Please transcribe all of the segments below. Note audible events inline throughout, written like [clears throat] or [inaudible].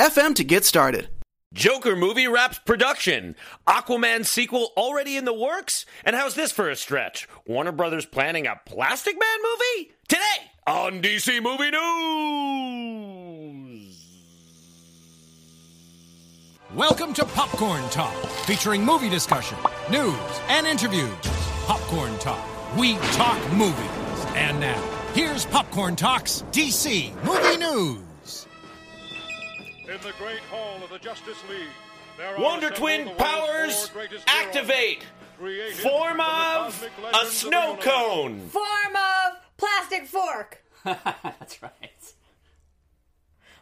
anchor.fm to get started. Joker movie wraps production. Aquaman sequel already in the works? And how's this for a stretch? Warner Brothers planning a Plastic Man movie? Today on DC Movie News. Welcome to Popcorn Talk, featuring movie discussion, news, and interviews. Popcorn Talk. We talk movies. And now, here's Popcorn Talk's DC Movie News. In the great hall of the Justice League, there Wonder assembled Twin powers four greatest heroes, activate. Form of a legends of snow cone. Form of plastic fork. [laughs] That's right.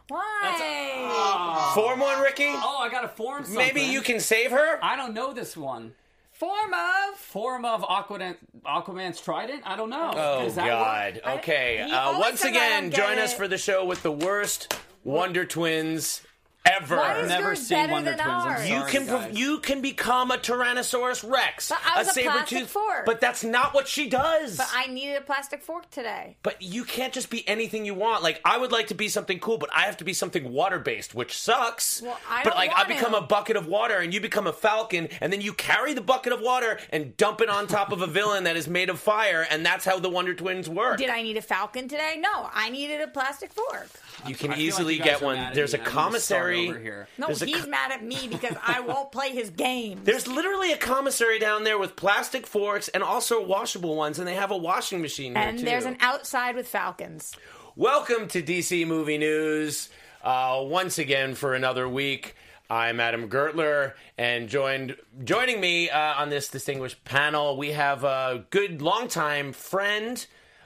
Why? Form one, Ricky? Oh, I got to form something. Maybe you can save her? I don't know this one. Form of. Form of Aquaman, Aquaman's trident? I don't know. Oh, Does that God. I- Okay. he Uh, once again, don't get join us for the show with the worst Wonder Twins ever. Why is Never yours seen better Wonder than Twins. I'm ours? sorry. You can guys. you can become a Tyrannosaurus Rex, But I was a saber-tooth- fork. but that's not what she does. But I needed a plastic fork today. But you can't just be anything you want. Like I would like to be something cool, but I have to be something water based, which sucks. Well, I but don't like I want become to. a bucket of water, and you become a falcon, and then you carry the bucket of water and dump it on top of a villain that is made of fire, and that's how the Wonder Twins work. Did I need a falcon today? No, I needed a plastic fork. You can I feel like easily you get one. There's a me. I need to start commissary. over here. No, There's a he's co- mad at me because I [laughs] won't play his games. There's literally a commissary down there with plastic forks and also washable ones, and they have a washing machine there and too. there's an outside with falcons. Welcome to DC Movie News. Uh, once again for another week. I'm Adam Gertler, and joined joining me uh, on this distinguished panel, we have a good longtime friend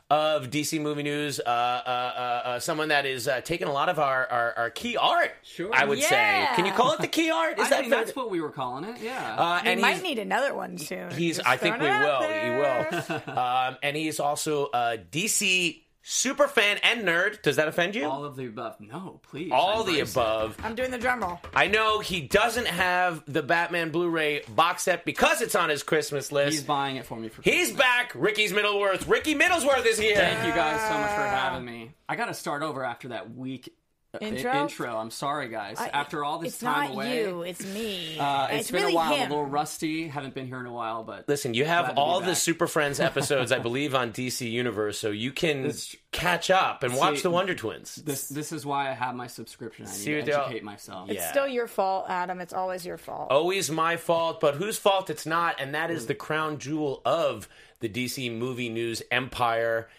of DC Movie News, uh, uh, uh, uh, someone that is uh, taking a lot of our, our, our key art. Sure. I would say. Can you call it the key art? [laughs] Is I that think that's what we were calling it. Yeah. Uh, We might need another one soon. He's. Just I think we throwing it out will. there. He will. [laughs] um, and he's also a DC super fan and nerd. Does that offend you? all of the above. No, please. All the embrace it. above. I'm doing the drum roll. I know he doesn't have the Batman Blu-ray box set because it's on his Christmas list. He's He's, buying it for me for back. Ricky's Middleworth. Ricky Middlesworth is here. Thank you guys so much for having me. I got to start over after that week Intro? intro. I'm sorry, guys. after all this it's time not away, you, it's me. uh, it's been really a while. him. A little rusty. Haven't been here in a while, but Listen, you have all the. Super Friends [laughs] episodes, I believe, on DC Universe, so you can It's- catch up and watch the Wonder Twins. this this is why I have my subscription. I need See to educate myself. Yeah. It's still your fault, Adam. It's always your fault. Always my fault, but whose fault it's not, and that is the crown jewel of the DC movie news empire.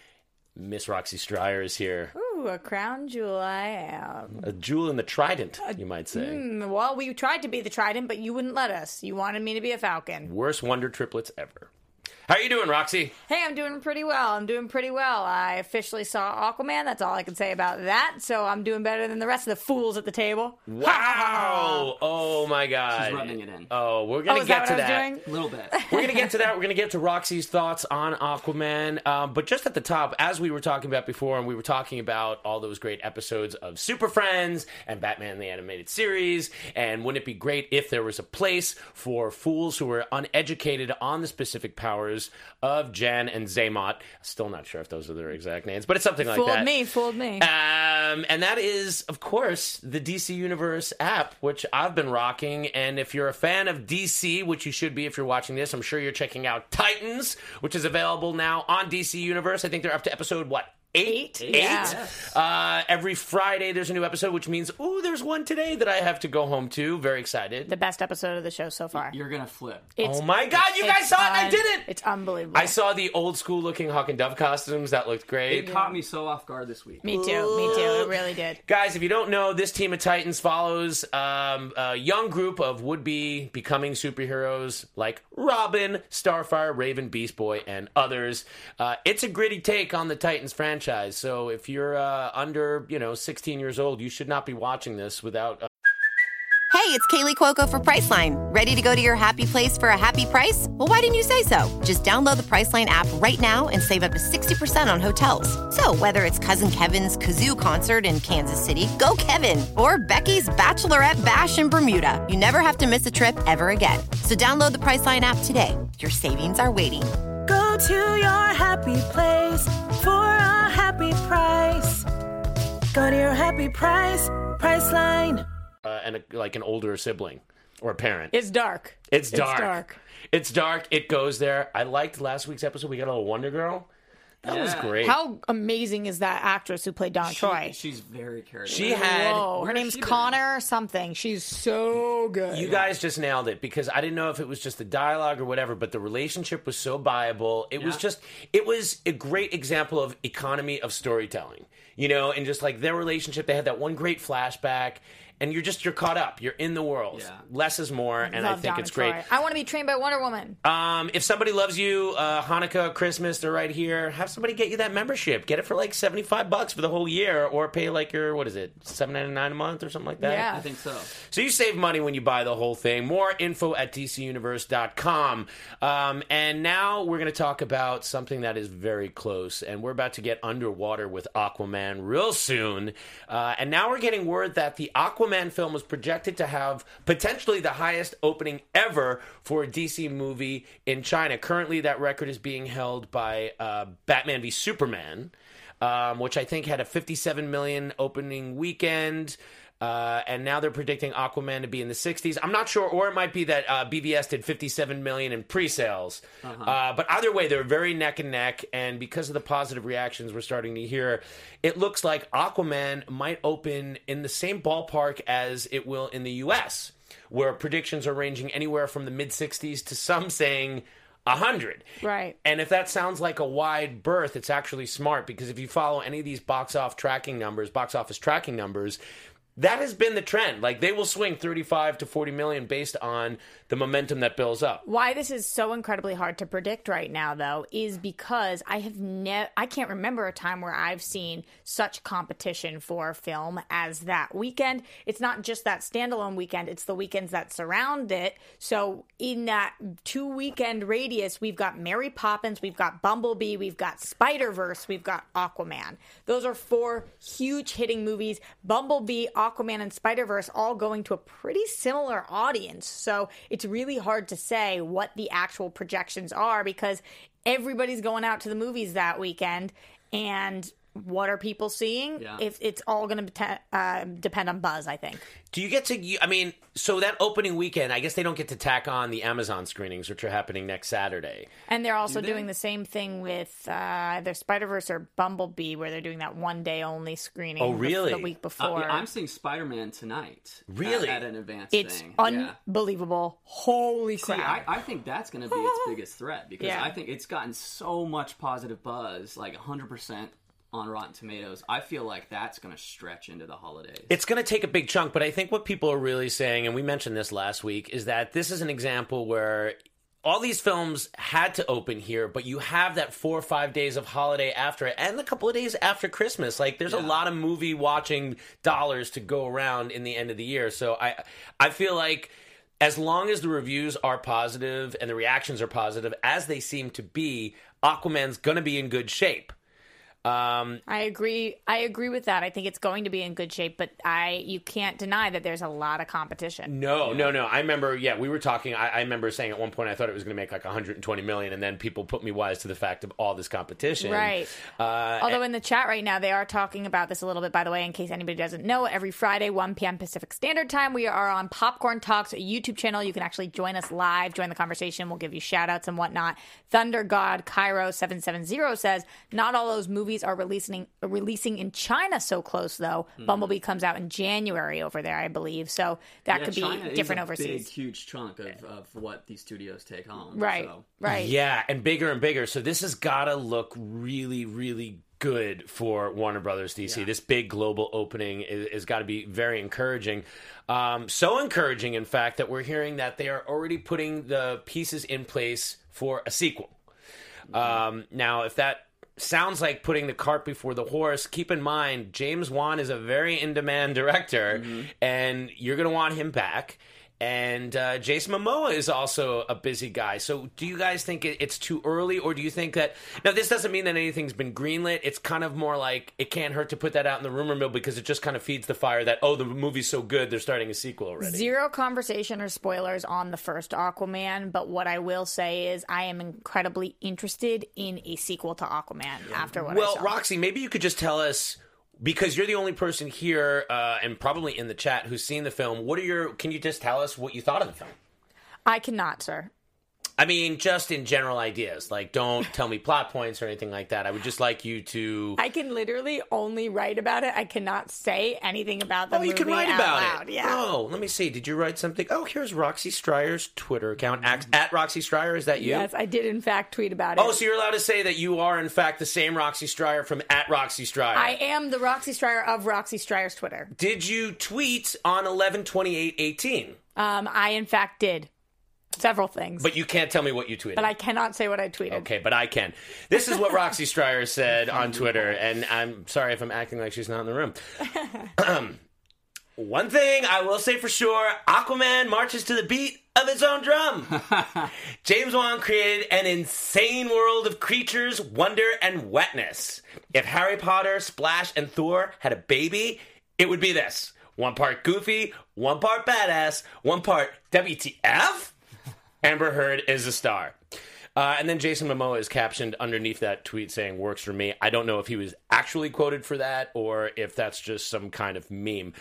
Miss Roxy Stryer is here. Ooh, a crown jewel I am. A jewel in the trident, you might say. Mm, Well, we tried to be the trident, but you wouldn't let us. You wanted me to be a falcon. Worst Wonder triplets ever. How are you doing, Roxy? Hey, I'm doing pretty well. I'm doing pretty well. I officially saw Aquaman. That's all I can say about that. So I'm doing better than the rest of the fools at the table. Wow! [laughs] Oh my God! She's rubbing it in. Oh, we're Oh, gonna is get that what to I was that. doing? A little bit. We're gonna get to that. [laughs] We're gonna get to Roxy's thoughts on Aquaman. Um, but just at the top, as we were talking about before, and we were talking about all those great episodes of Super Friends and Batman the Animated Series, and wouldn't it be great if there was a place for fools who were uneducated on the specific powers of Jan and Zaymot? Still not sure if those are their exact names, but it's something like Fooled that. me, fooled me. Um, and that is, of course, the DC Universe app, which I've been rocking. And if you're a fan of DC, which you should be if you're watching this, I'm sure you're checking out Titans, which is available now on DC Universe. I think they're up to episode, what? Eight? Eight, yeah. Uh, every Friday there's a new episode, which means, ooh, there's one today that I have to go home to. Very excited. the best episode of the show so far. You're gonna flip. It's, oh my god, you guys it's saw it and I did it! It's unbelievable. I saw the old school looking Hawk and Dove costumes. That looked great. It caught me so off guard this week. me too. Me too. It really did. Guys, if you don't know, this team of Titans follows um, a young group of would be becoming superheroes like Robin, Starfire, Raven, Beast Boy, and others. Uh, it's a gritty take on the Titans franchise. So if you're uh, under, you know, 16 years old, you should not be watching this without. Uh, Hey, it's Kaley Cuoco for Priceline. Ready to go to your happy place for a happy price? Well, why didn't you say so? Just download the Priceline app right now and save up to 60% on hotels. So, whether it's Cousin Kevin's Kazoo concert in Kansas City, go Kevin, or Becky's Bachelorette Bash in Bermuda, you never have to miss a trip ever again. So, download the Priceline app today. Your savings are waiting. Go to your happy place for a happy price. Go to your happy price, Priceline. uh, and a, like an older sibling or a parent. It's dark. It's dark. It's dark. It's dark. It goes there. I liked last week's episode. We got a little Wonder Girl. That was great. How amazing is that actress who played Donna Troy? She's very charismatic. she had. Whoa, her name's Connor been? Something. She's so good. You guys just nailed it because I didn't know if it was just the dialogue or whatever, but the relationship was so viable. It was just, it was a great example of economy of storytelling, you know, and just like their relationship. They had that one great flashback, and you're just you're caught up. You're in the world. Yeah. Less is more, and I think Donna it's great. Troy. I want to be trained by Wonder Woman. Um, if somebody loves you, uh, Hanukkah, Christmas, they're right here. Have somebody get you that membership. Get it for like seventy five bucks for the whole year, or pay like your what is it, seven ninety nine a month or something like that. Yeah. I think so. So you save money when you buy the whole thing. More info at dcuniverse.com. Um, and now we're going to talk about something that is very close. And we're about to get underwater with Aquaman real soon. Uh, and now we're getting word that the Aquaman film was projected to have potentially the highest opening ever for a DC movie in China. Currently, that record is being held by uh, Batman v Superman. Um, which I think had a 57 million opening weekend. Uh, and now they're predicting Aquaman to be in the 60s. I'm not sure, or it might be that uh, BVS did 57 million in pre-sales. uh but either way, they're very neck and neck. And because of the positive reactions we're starting to hear, it looks like Aquaman might open in the same ballpark as it will in the U.S., where predictions are ranging anywhere from the mid 60s to some saying 100. Right. And if that sounds like a wide berth, it's actually smart because if you follow any of these box off tracking numbers, box office tracking numbers, that has been the trend. Like they will swing 35 to 40 million based on the momentum that builds up. Why this is so incredibly hard to predict right now, though, is because I have never, I can't remember a time where I've seen such competition for film as that weekend. It's not just that standalone weekend, it's the weekends that surround it. So, in that two weekend radius, we've got Mary Poppins, we've got Bumblebee, we've got Spider Verse, we've got Aquaman. Those are four huge hitting movies. Bumblebee, Aquaman, and Spider Verse all going to a pretty similar audience. So, it's really hard to say what the actual projections are because everybody's going out to the movies that weekend and what are people seeing Yeah. if it's all going to uh, depend on buzz i think Do you get to, I mean, so that opening weekend, I guess they don't get to tack on the Amazon screenings, which are happening next Saturday. and they're also they? doing the same thing with uh, either spider-verse or bumblebee where they're doing that one day only screening Oh, really? the week Uh, before yeah, I'm seeing Spider Man tonight. Really? At, an advance. it's thing. Yeah. unbelievable holy See, crap I, I think that's going to be its [laughs] biggest threat because Yeah. I think it's gotten so much positive buzz, like 100% on Rotten Tomatoes. I feel like that's going to stretch into the holidays. It's going to take a big chunk, but I think what people are really saying, and we mentioned this last week, is that this is an example where all these films had to open here, but you have that four or five days of holiday after it, and a couple of days after Christmas. Like, there's a lot of movie watching dollars to go around in the end of the year. So I, I feel like as long as the reviews are positive and the reactions are positive, as they seem to be, Aquaman's going to be in good shape. Um, I agree. I agree with that. I think it's going to be in good shape, but I you can't deny that there's a lot of competition. No, no, no. I remember, yeah, we were talking. I, I remember saying at one point I thought it was going to make like 120 million, and then people put me wise to the fact of all this competition. Right. Uh, Although in the chat right now they are talking about this a little bit. By the way, in case anybody doesn't know, every Friday 1 p.m. Pacific Standard Time we are on Popcorn Talks YouTube channel. You can actually join us live, join the conversation. We'll give you shout outs and whatnot. Thunder God Cairo seven seven zero says not all those movies are releasing releasing in China so close though. Bumblebee comes out in January over there, I believe. So that Yeah, could be China is different a overseas. Big, huge chunk of, of what these studios take home. Right. So. Right. Yeah, and bigger and bigger. So this has got to look really, really good for Warner Brothers DC. This big global opening is, is got to be very encouraging. Um, so encouraging, in fact, that we're hearing that they are already putting the pieces in place for a sequel. Um, now, if that sounds like putting the cart before the horse. Keep in mind, James Wan is a very in demand director, mm-hmm. and you're going to want him back. And uh, Jason Momoa is also a busy guy. So, do you guys think it's too early, or do you think that now this doesn't mean that anything's been greenlit? It's kind of more like it can't hurt to put that out in the rumor mill because it just kind of feeds the fire that oh, the movie's so good they're starting a sequel already. Zero conversation or spoilers on the first Aquaman, but what I will say is I am incredibly interested in a sequel to Aquaman after what I Well. Roxy, maybe you could just tell us because you're the only person here uh, and probably in the chat who's seen the film. What are your? Can you just tell us what you thought of the film? I cannot, sir. I mean, just in general ideas. Like, don't tell me plot points or anything like that. I would just like you to. I can literally only write about it. I cannot say anything about the Oh, you can write about loud. it. Yeah. Oh, let me see. Did you write something? Oh, here's Roxy Stryer's Twitter account at, at Roxy Stryer. Is that you? Yes, I did in fact tweet about it. Oh, so you're allowed to say that you are in fact the same Roxy Stryer from at Roxy Stryer. I am the Roxy Stryer of Roxy Stryer's Twitter. Did you tweet on 11 28 18? Um, I in fact did several things, But you can't tell me what you tweeted. but I cannot say what I tweeted. Okay, but I can. This is what Roxy Stryer said on Twitter, and I'm sorry if I'm acting like she's not in the room. [clears throat] One thing I will say for sure Aquaman marches to the beat of his own drum. [laughs] James Wan created an insane world of creatures, wonder, and wetness. If Harry Potter, Splash, and Thor had a baby, it would be this one part goofy, one part badass, one part WTF. Amber Heard is a star. Uh, and then Jason Momoa is captioned underneath that tweet saying "works for me." I don't know if he was actually quoted for that or if that's just some kind of meme.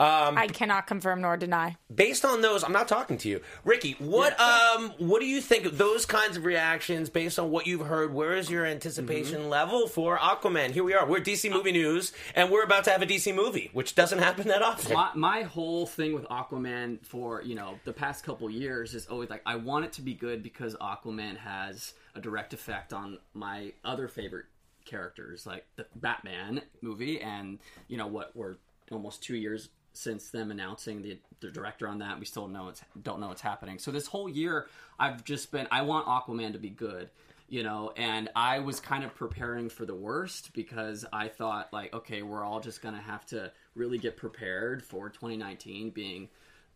Um, I cannot confirm nor deny. based on those, I'm not talking to you, Ricky. What um, what do you think of those kinds of reactions based on what you've heard? Where is your anticipation level for Aquaman? Here we are. We're DC Movie News, and we're about to have a DC movie, which doesn't happen that often. my, my whole thing with Aquaman for you know the past couple years is always like I want it to be good because Aquaman has a direct effect on my other favorite characters like the Batman movie and you know what we're almost two years since them announcing the the director on that we still know it's don't know what's happening so this whole year I've just been I want Aquaman to be good you know and i was kind of preparing for the worst because i thought like okay we're all just gonna have to really get prepared for 2019 being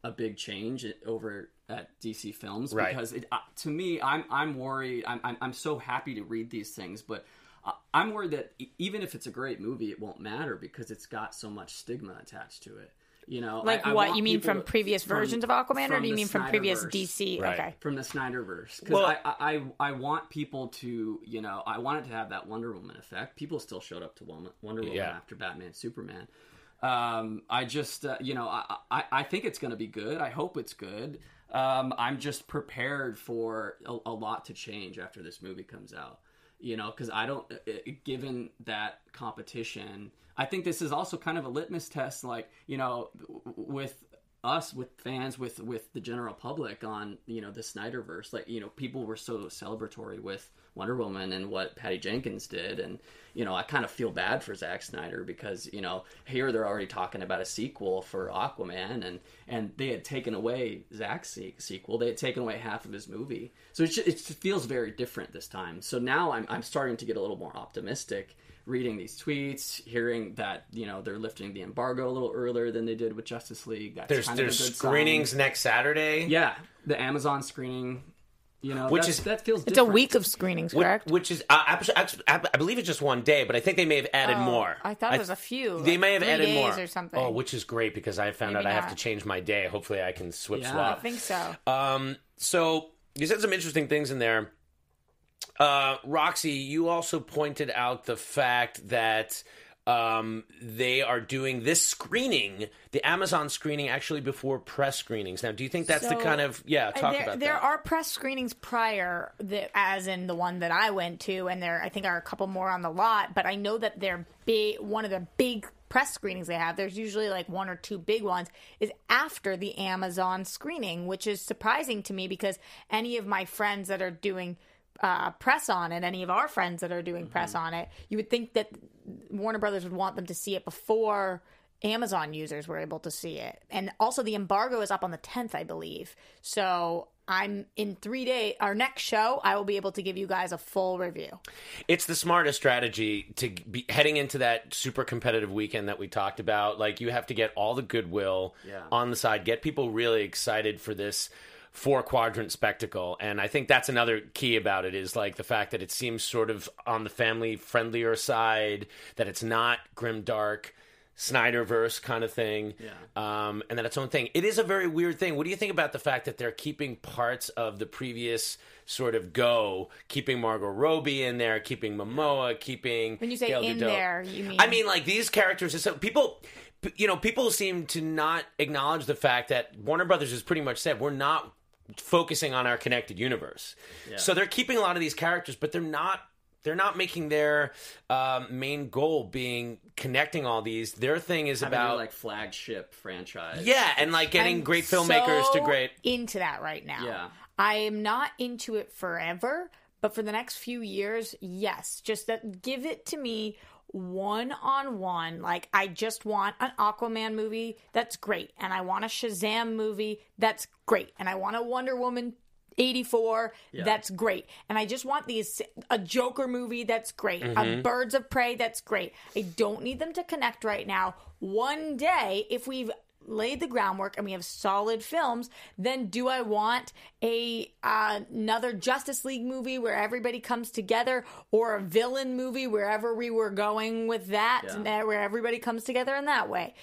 a big change over at dc films Right. because it, uh, to me i'm i'm worried I'm, I'm i'm so happy to read these things but uh, i'm worried that even if it's a great movie it won't matter because it's got so much stigma attached to it you know Like I- I what want you mean from to- previous from- versions of Aquaman, or do you the mean from previous DC? Right. Okay. from the Snyderverse because Well- I, I I I want people to you know I want it to have that Wonder Woman effect. People still showed up to Wonder Wonder Woman Yeah. after Batman Superman. Um, I just uh, you know I, I I think it's going to be good. I hope it's good. Um, I'm just prepared for a, a lot to change after this movie comes out. You know, because I don't, uh, uh, given that competition, I think this is also kind of a litmus test. Like, you know, with us with fans with with the general public on you know the Snyderverse like you know people were so celebratory with Wonder Woman and what Patty Jenkins did and you know I kind of feel bad for Zack Snyder because you know here they're already talking about a sequel for Aquaman and and they had taken away Zack's se- sequel they had taken away half of his movie so it just, it feels very different this time so now I'm I'm starting to get a little more optimistic reading these tweets, hearing that you know they're lifting the embargo a little earlier than they did with Justice League. That's There's kind there's of a good sign. screenings next Saturday. Yeah, the Amazon screening. You know, Which is- that feels It's a week of screenings, Which, correct? which is, uh, actually, actually, I I believe it's just one day, but I think they may have added Oh, more. I thought it was a few, They like may have three added days more or something. Oh, which is great because I found Maybe out I have to change my day. Hopefully, I can swip Yeah. swap. I think so. Um, so you said some interesting things in there. Uh, Roxy, you also pointed out the fact that um, they are doing this screening, the Amazon screening, actually before press screenings. Now, do you think that's the kind of yeah? Uh, Talk there, about there that. are press screenings prior, that, as in the one that I went to, and there I think are a couple more on the lot. But I know that they're big. One of the big press screenings they have. There's usually like one or two big ones. Is after the Amazon screening, which is surprising to me because any of my friends that are doing. Uh, press on it. Any of our friends that are doing press Mm-hmm. on it, you would think that Warner Brothers would want them to see it before Amazon users were able to see it. And also, the embargo is up on the 10th, I believe. So I'm in three days. Our next show, I will be able to give you guys a full review. It's the smartest strategy to be heading into that super competitive weekend that we talked about. Like you have to get all the goodwill Yeah. on the side, get people really excited for this four quadrant spectacle. And I think that's another key about it is like the fact that it seems sort of on the family friendlier side, that it's not grim dark. Snyderverse kind of thing, Yeah. um, and then its own thing. It is a very weird thing. What do you think about the fact that they're keeping parts of the previous sort of go, keeping Margot Robbie in there, keeping Momoa, keeping When you say Gal in there, you mean- I mean like these characters. are So people, you know, people seem to not acknowledge the fact that Warner Brothers has pretty much said we're not focusing on our connected universe. So they're keeping a lot of these characters, but they're not. They're not making their um, main goal being connecting all these. Their thing is Having about their, like flagship franchise. yeah, and like getting I'm great filmmakers so to great. into that right now. Yeah. I am not into it forever, but for the next few years, yes. Just that give it to me one on one. Like I just want an Aquaman movie that's great, and I want a Shazam movie that's great, and I want a Wonder Woman 84 that's great and i just want these a joker movie that's great a mm-hmm. birds of prey that's great. I don't need them to connect right now. One day if we've laid the groundwork and we have solid films then do i want a uh, another justice league movie where everybody comes together or a villain movie wherever we were going with that Yeah. that- where everybody comes together in that way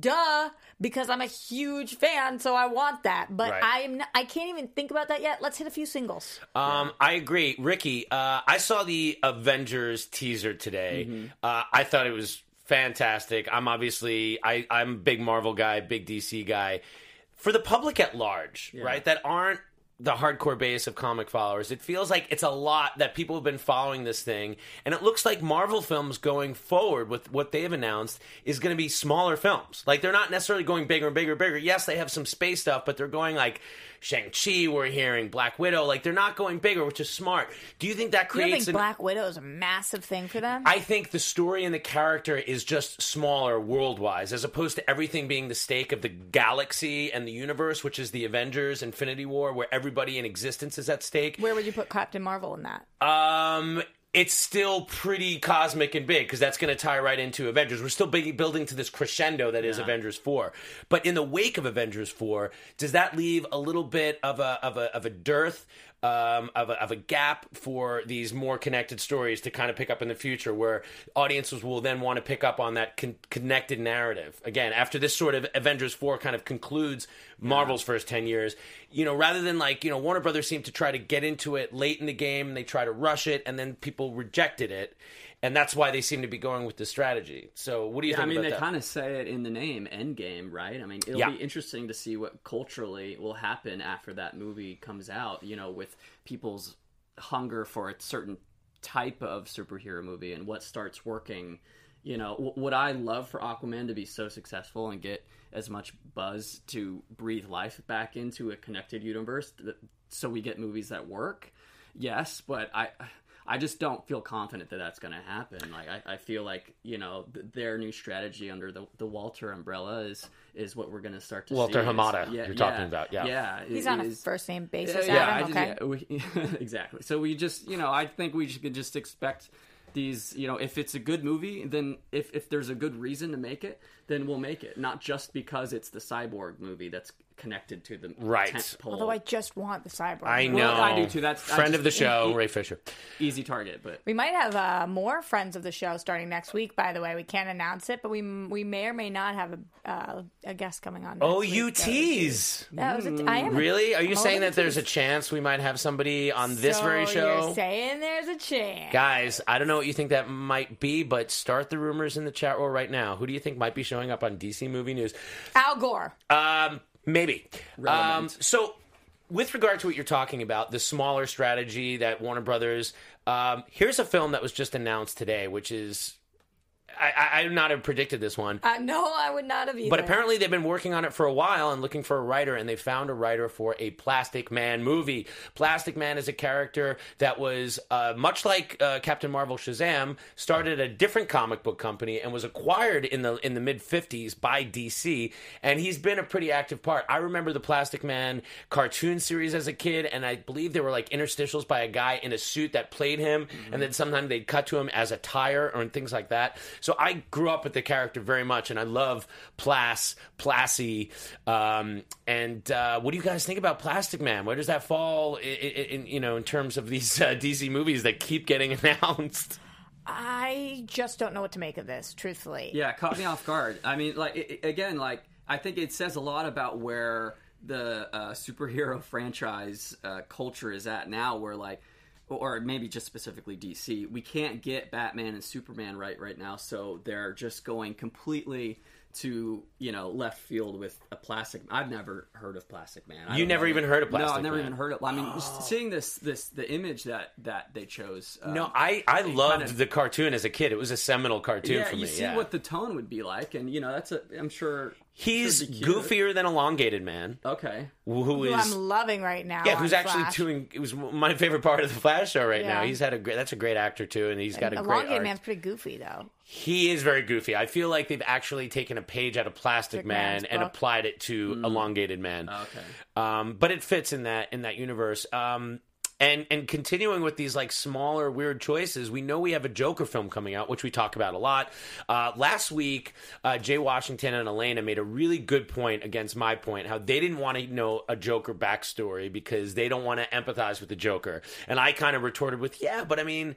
duh because i'm a huge fan so i want that but Right. i'm not, i can't even think about that yet let's hit a few singles Um, I agree, Ricky. Uh, I saw the Avengers teaser today. Mm-hmm. Uh, I thought it was fantastic. I'm obviously I, I'm a big Marvel guy, big DC guy. For the public at large, right, that aren't the hardcore base of comic followers, it feels like it's a lot that people have been following this thing, and it looks like Marvel films going forward with what they've announced is going to be smaller films. Like they're not necessarily going bigger and bigger and bigger. Yes, they have some space stuff, but they're going like Shang Chi. We're hearing Black Widow. Like they're not going bigger, which is smart. Do you think that you creates think an black widow is a massive thing for them I think the story and the character is just smaller world wise, as opposed to everything being the stake of the galaxy and the universe, which is the Avengers Infinity War, where everybody in existence is at stake. where would you put captain marvel in that Um, it's still pretty cosmic and big because that's going to tie right into Avengers. We're still big, building to this crescendo that is Avengers Four. But in the wake of Avengers Four, does that leave a little bit of a of a of a dearth? Um, of, a, of a gap for these more connected stories to kind of pick up in the future, where audiences will then want to pick up on that con- connected narrative again after this sort of Avengers four kind of concludes Marvel's first ten years. You know, rather than like you know Warner Brothers seemed to try to get into it late in the game, and they try to rush it, and then people rejected it, and that's why they seem to be going with this strategy. So, what do you Yeah, I mean, they that? kind of say it in the name, Endgame, right? I mean, it'll Yeah. be interesting to see what culturally will happen after that movie comes out. You know, with people's hunger for a certain type of superhero movie and what starts working. You know, would I love for Aquaman to be so successful and get as much buzz to breathe life back into a connected universe, that, so we get movies that work? Yes, but I. I just don't feel confident that that's going to happen. Like I, I feel like you know th- their new strategy under the the Walter umbrella is is what we're going to start to Walter see. is- Hamada, you're talking about, yeah. yeah. he's it on a first name basis yeah, Adam, I just- okay yeah, we- [laughs] exactly. So we just, you know, I think we should just expect these. You know, if it's a good movie, then if if there's a good reason to make it, then we'll make it. Not just because it's the cyborg movie that's connected to the Right. tentpole. although i just want the cyborg I know. Well, I do too. That's- I friend just- of the show, Ray Fisher. easy target, but we might have uh, more friends of the show starting next week. By the way, we can't announce it, but we we may or may not have a uh, a guest coming on. Next Oh, week. you tease. That was a, I am a- Really? Are you I'm saying over that there's a chance we might have somebody on this So very show? You're saying there's a chance. Guys, I don't know what you think that might be, but start the rumors in the chat roll right now. Who do you think might be showing up on DC Movie News? Al Gore. Um, maybe. Um, so, with regard to what you're talking about, the smaller strategy that Warner Brothers, um, here's a film that was just announced today, which is I, I, I would not have predicted this one. Uh, no, I would not have either. But apparently, they've been working on it for a while and looking for a writer, and they found a writer for a Plastic Man movie. Plastic Man is a character that was uh, much like uh, Captain Marvel Shazam, started a different comic book company and was acquired in the in the mid '50s by DC, and he's been a pretty active part. I remember the Plastic Man cartoon series as a kid, and I believe there were like interstitials by a guy in a suit that played him, and then sometimes they'd cut to him as a tire or things like that. So I grew up with the character very much, and I love Plas, Plassie. Um, and uh, what do you guys think about Plastic Man? Where does that fall, in, in you know, in terms of these uh, DC movies that keep getting [laughs] announced? I just don't know what to make of this, truthfully. Yeah, it caught me off guard. I mean, like it, it- again, like I think it says a lot about where the uh, superhero [laughs] franchise uh, culture is at now. Where like, or maybe just specifically DC, we can't get Batman and Superman right right now, so they're just going completely to you know left field with a plastic. I've never heard of Plastic Man. I You never know. even heard of No, Plastic I've never Man. even heard of. I mean, just [gasps] seeing this this the image that that they chose. um, No, I, I loved of- the cartoon as a kid. It was a seminal cartoon yeah, for me. you see yeah. what the tone would be like, and you know that's a. I'm sure He's should be cute. goofier than Elongated Man, Okay. who Who is I'm loving right now. yeah, on who's actually Flash. doing. It was my favorite part of the Flash show right now. Yeah. He's had a great. That's a great actor too, and he's got a great. Elongated arc. Man's pretty goofy though. He is very goofy. I feel like they've actually taken a page out of Plastic Plastic Man Man's and book. applied it to Elongated Man. Okay. Um, but it fits in that in that universe. Um, and and continuing with these like smaller weird choices, we know we have a Joker film coming out, which we talk about a lot. Uh, last week, uh, Jay Washington and Elena made a really good point against my point, how they didn't want to know a Joker backstory because they don't want to empathize with the Joker. And I kind of retorted with, yeah, but I mean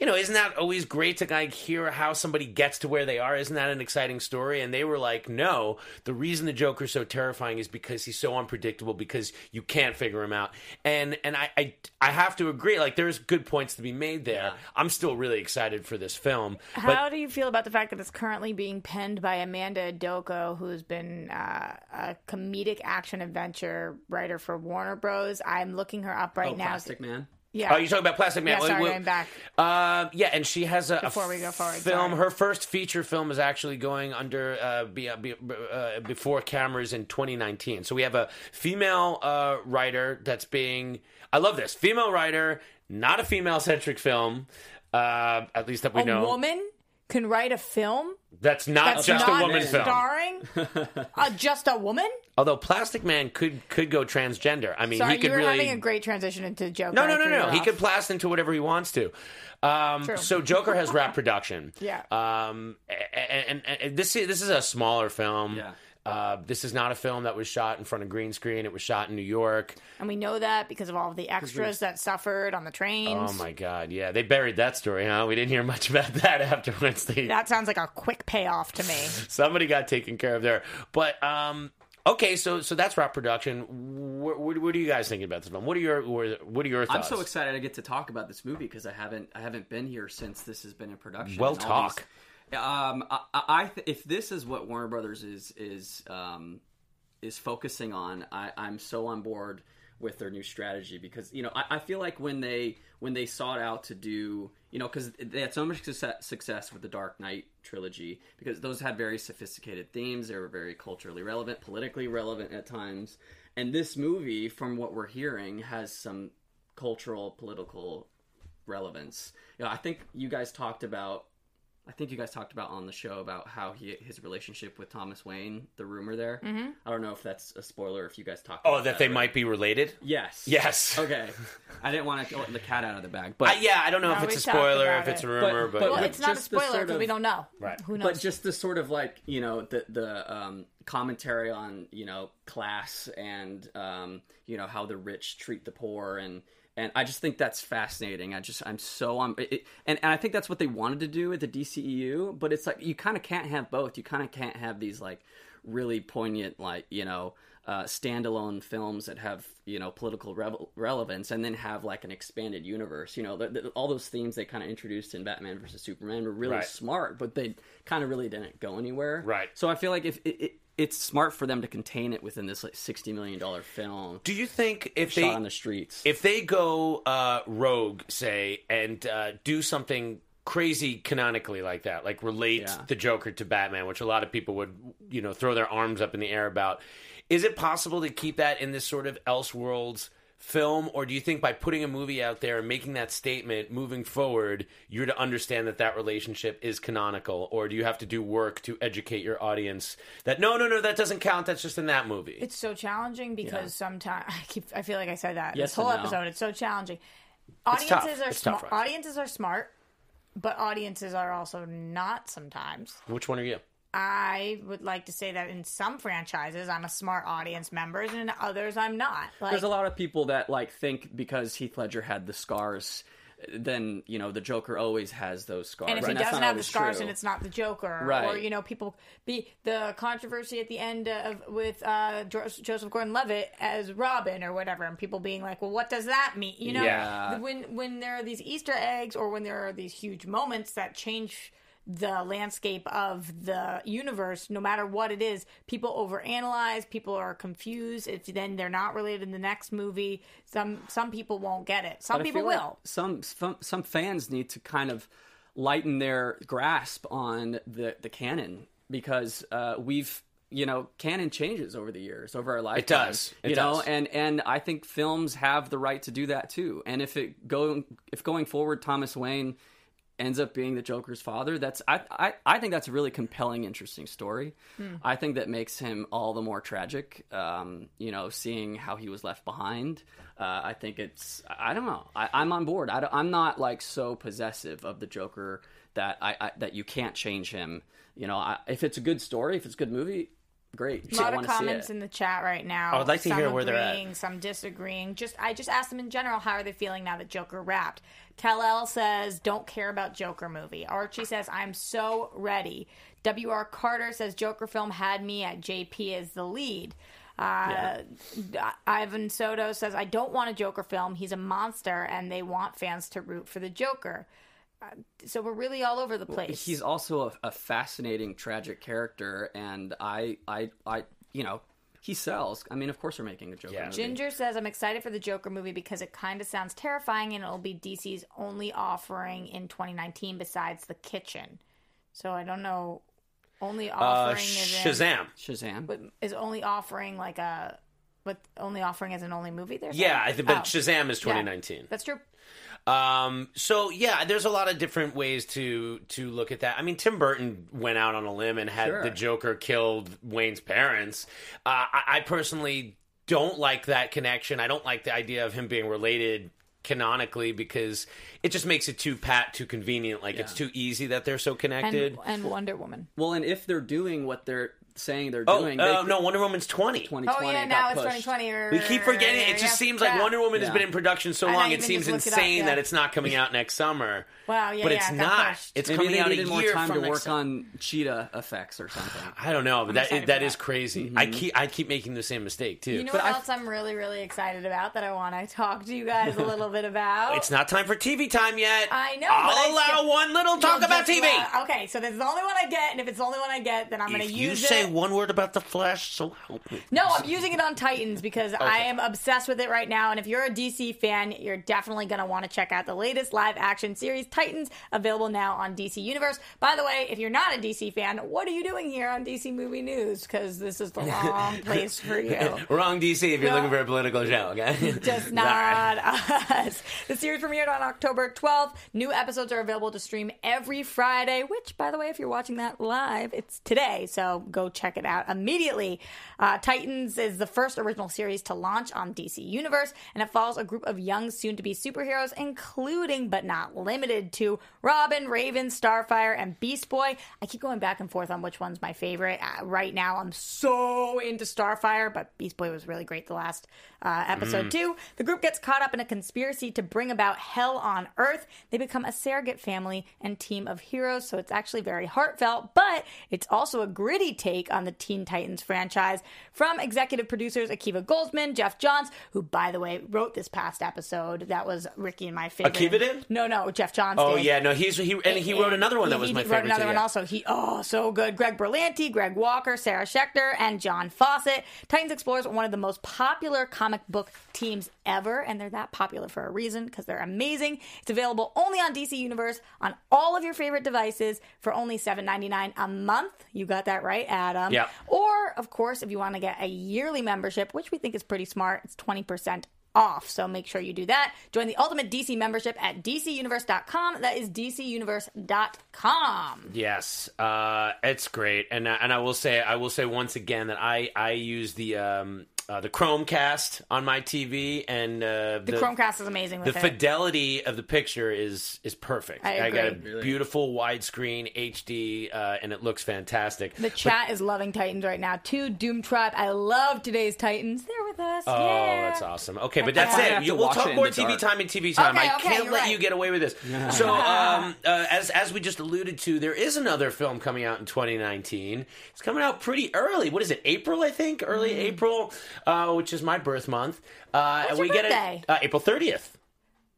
you know, isn't that always great to like hear how somebody gets to where they are? Isn't that an exciting story? And they were like, no, the reason the Joker's so terrifying is because he's so unpredictable because you can't figure him out. And and I I, I have to agree, like there's good points to be made there. I'm still really excited for this film. How do you feel about the fact that it's currently being penned by Amanda Idoko, who's been uh, a comedic action adventure writer for Warner Bros? I'm looking her up right Oh, now. Plastic Man. Yeah. Oh, you're talking about Plastic Man? Yeah, sorry, Wait, going back. Uh, yeah, and she has a, a Before we go forward, film. sorry. Her first feature film is actually going under uh, be, be, uh, before cameras in 2019. So we have a female uh, writer that's being. I love this female writer, not a female centric film. Uh, at least that we a know. woman can write a film That's not that's just not a woman film. starring uh, just a woman. [laughs] Although Plastic Man could could go transgender. I mean, Sorry, he could you were really having a great transition into Joker. No, I no, no, no. He off. could blast into whatever he wants to. Um, True. so Joker has wrap [laughs] production. Yeah. Um, and, and, and this is this is a smaller film. Yeah. Uh, this is not a film that was shot in front of green screen. It was shot in New York. And we know that because of all of the extras that suffered on the trains. Oh my God! Yeah, they buried that story, huh? We didn't hear much about [laughs] that afterwards. They, That sounds like a quick payoff to me. [laughs] somebody got taken care of there. But um, okay, so so that's wrap production. What, what, what are you guys thinking about this film? What are your what are your thoughts? I'm so excited I get to talk about this movie because I haven't I haven't been here since this has been in production. Well, talk. these- um, I, I th- if this is what Warner Brothers is is um, is focusing on, I, I'm so on board with their new strategy because you know I, I feel like when they when they sought out to do you know because they had so much success, success with the Dark Knight trilogy because those had very sophisticated themes. They were very culturally relevant politically relevant at times. And this movie from what we're hearing has some cultural political relevance. You know I think you guys talked about I think you guys talked about on the show about how he his relationship with Thomas Wayne, the rumor there. Mm-hmm. I don't know if that's a spoiler. If you guys talked. Oh, about that they or- might be related. Yes. Yes. [laughs] Okay. I didn't want to let the cat out of the bag, but Uh, yeah, I don't know No, if it's a spoiler, if it's a rumor, But- but, but Well, with it's not a just the spoiler sort because of- we don't know. Right. Who knows? but just the sort of like you know the the um, commentary on you know class and um, you know how the rich treat the poor and and I just think that's fascinating. I just I'm so on it- and and I think that's what they wanted to do with the DCEU, but it's like you kind of can't have both. You kind of can't have these like really poignant like you know uh, standalone films that have you know political revel- relevance and then have like an expanded universe. You know, the, the, all those themes they kind of introduced in Batman versus Superman were really Right. smart, but they kind of really didn't go anywhere. Right. So I feel like if it, it, it's smart for them to contain it within this like sixty million dollar film do you think if shot they on the streets. if they go uh, rogue, say, and uh, do something crazy canonically like that, like relate Yeah. the Joker to Batman, which a lot of people would, you know, throw their arms up in the air about. Is it possible to keep that in this sort of Elseworlds film, or do you think by putting a movie out there and making that statement moving forward, you're to understand that that relationship is canonical, or do you have to do work to educate your audience that no, no, no, that doesn't count. That's just in that movie. It's so challenging because sometimes [laughs] I keep. I feel like I said that Yes this whole no. episode. It's so challenging. Audiences are It's tough, smart. right? Audiences are smart, but audiences are also not sometimes. Which one are you? I would like to say that in some franchises, I'm a smart audience member, and in others, I'm not. Like, There's a lot of people that like think because Heath Ledger had the scars, then you know the Joker always has those scars. and if he that's doesn't have the scars, true. and it's not the Joker, right? or you know, people be the controversy at the end of with uh, Joseph Gordon-Levitt as Robin or whatever, and people being like, "Well, what does that mean?" You know, Yeah. when when there are these Easter eggs or when there are these huge moments that change the landscape of the universe, no matter what it is, people overanalyze. People are confused. If then they're not related in the next movie, some some people won't get it. Some people feel like will. some, some some fans need to kind of lighten their grasp on the the canon because uh, we've you know canon changes over the years over our lifetime. does. It does you know, and and I think films have the right to do that too. And if it go if going forward, Thomas Wayne ends up being the Joker's father, that's I I, I think that's a really compelling, interesting story. I think that makes him all the more tragic. Um, you know, seeing how he was left behind. Uh, I think it's I don't know. I, I'm on board. I am not like so possessive of the Joker that I, I that you can't change him. You know, I, if it's a good story, if it's a good movie, great. A lot of comments in the chat right now. I would like to some hear where they're at. agreeing, Some disagreeing. Just I just asked them in general how are they feeling now that Joker wrapped. Kal-El says don't care about Joker movie. Archie says I'm so ready. W.R. Carter says Joker film had me at JP as the lead. Uh, Ivan Soto says I don't want a Joker film. He's a monster, and they want fans to root for the Joker. Uh, so we're really all over the place. He's also a, a fascinating, tragic character, and I, I, I, you know, he sells. I mean, of course, we're making a Joker Yeah. movie. Ginger says, I'm excited for the Joker movie because it kind of sounds terrifying and it'll be DC's only offering in 2019 besides The Kitchen. So I don't know. Only Uh, offering is in, Shazam. Shazam. but is only offering like a, but only offering as an only movie there? Yeah, I think, but Oh. Shazam is Yeah, 2019. That's true. Um, so yeah, there's a lot of different ways to to look at that. I mean, Tim Burton went out on a limb and had Sure. the Joker killed Wayne's parents. Uh, I, I personally don't like that connection. I don't like the idea of him being related canonically because it just makes it too pat, too convenient. Like it's too easy that they're so connected. And, and Wonder Woman. Well, and if they're doing what they're saying they're oh, doing, uh, they, no, Wonder Woman's 20. 2020 Oh, yeah, now it's pushed. 2020. Or, We keep forgetting. It just yeah, seems like yeah. Wonder Woman has been in production so I long. It seems just looked it up, insane yeah. that it's not coming out next summer. Wow, yeah, but it's it not. pushed. It's Maybe coming they out a year more time from to next work summer. on cheetah effects or something. I don't know, but that excited that for is that. crazy. I keep I keep making the same mistake too. You know But what else I'm really, really excited about that I want to talk to you guys a little bit about? it's not time for TV time yet. I know, I'll allow one little talk about TV. okay, so this is the only one I get, and if it's the only one I get, then I'm going to if you use say one word about the Flash, so help me. No, I'm using it on Titans because I am obsessed with it right now. And if you're a DC fan, you're definitely going to want to check out the latest live action series, Titans, available now on DC Universe. By the way, if you're not a DC fan, what are you doing here on DC Movie News? Because this is the wrong [laughs] place for you. [laughs] Wrong DC if you're No. looking for a political show. Okay, [laughs] Just not us. The series premiered on October 12th. New episodes are available to stream every Friday, which, by the way, if you're watching that live, it's today. So go check it out immediately. Uh, Titans is the first original series to launch on DC Universe, and it follows a group of young, soon to be superheroes, including but not limited to Robin, Raven, Starfire, and Beast Boy. I keep going back and forth on which one's my favorite. Uh, right now, I'm so into Starfire, but Beast Boy was really great the last uh, episode two, The group gets caught up in a conspiracy to bring about hell on Earth. They become a surrogate family and team of heroes, so it's actually very heartfelt, but it's also a gritty take on the Teen Titans franchise from executive producers Akiva Goldsman, Geoff Johns, who, by the way, wrote this past episode. That was Ricky and my favorite. Akiva did? No, no, Geoff Johns. Oh did. yeah, no, he's he and he wrote another one that He- was he my favorite. He wrote another too, one yeah. also. He oh so good. Greg Berlanti, Greg Walker, Sarah Schechter, and John Fawcett. Titans Explorers are one of the most popular comic book teams ever, and they're that popular for a reason because they're amazing. It's available only on DC Universe on all of your favorite devices for only seven ninety nine a month. You got that right, Adam. Yeah. Or of course, if you want to get a yearly membership, which we think is pretty smart, it's twenty percent off. So make sure you do that. Join the Ultimate DC membership at DCUniverse.com. That is DCUniverse.com. Yes, uh, it's great, and and I will say I will say once again that I I use the um, uh, the Chromecast on my TV, and uh, The, Chromecast is amazing the it. fidelity of the picture is is perfect. I got a agree. beautiful widescreen HD, uh, and it looks fantastic. the chat is loving Titans right now too. Doom Tribe, I love today's Titans. They're with us. Oh, yeah. that's awesome. Okay, but that's it. You, we'll talk it more TV dark. time and TV time. Okay, I okay, can't let right. you get away with this. [laughs] So, um, uh, as as we just alluded to, there is another film coming out in 2019. It's coming out pretty early. What is it? April, I think. Early April, uh, which is my birth month. Uh, What's and we your get birthday? it uh, April 30th.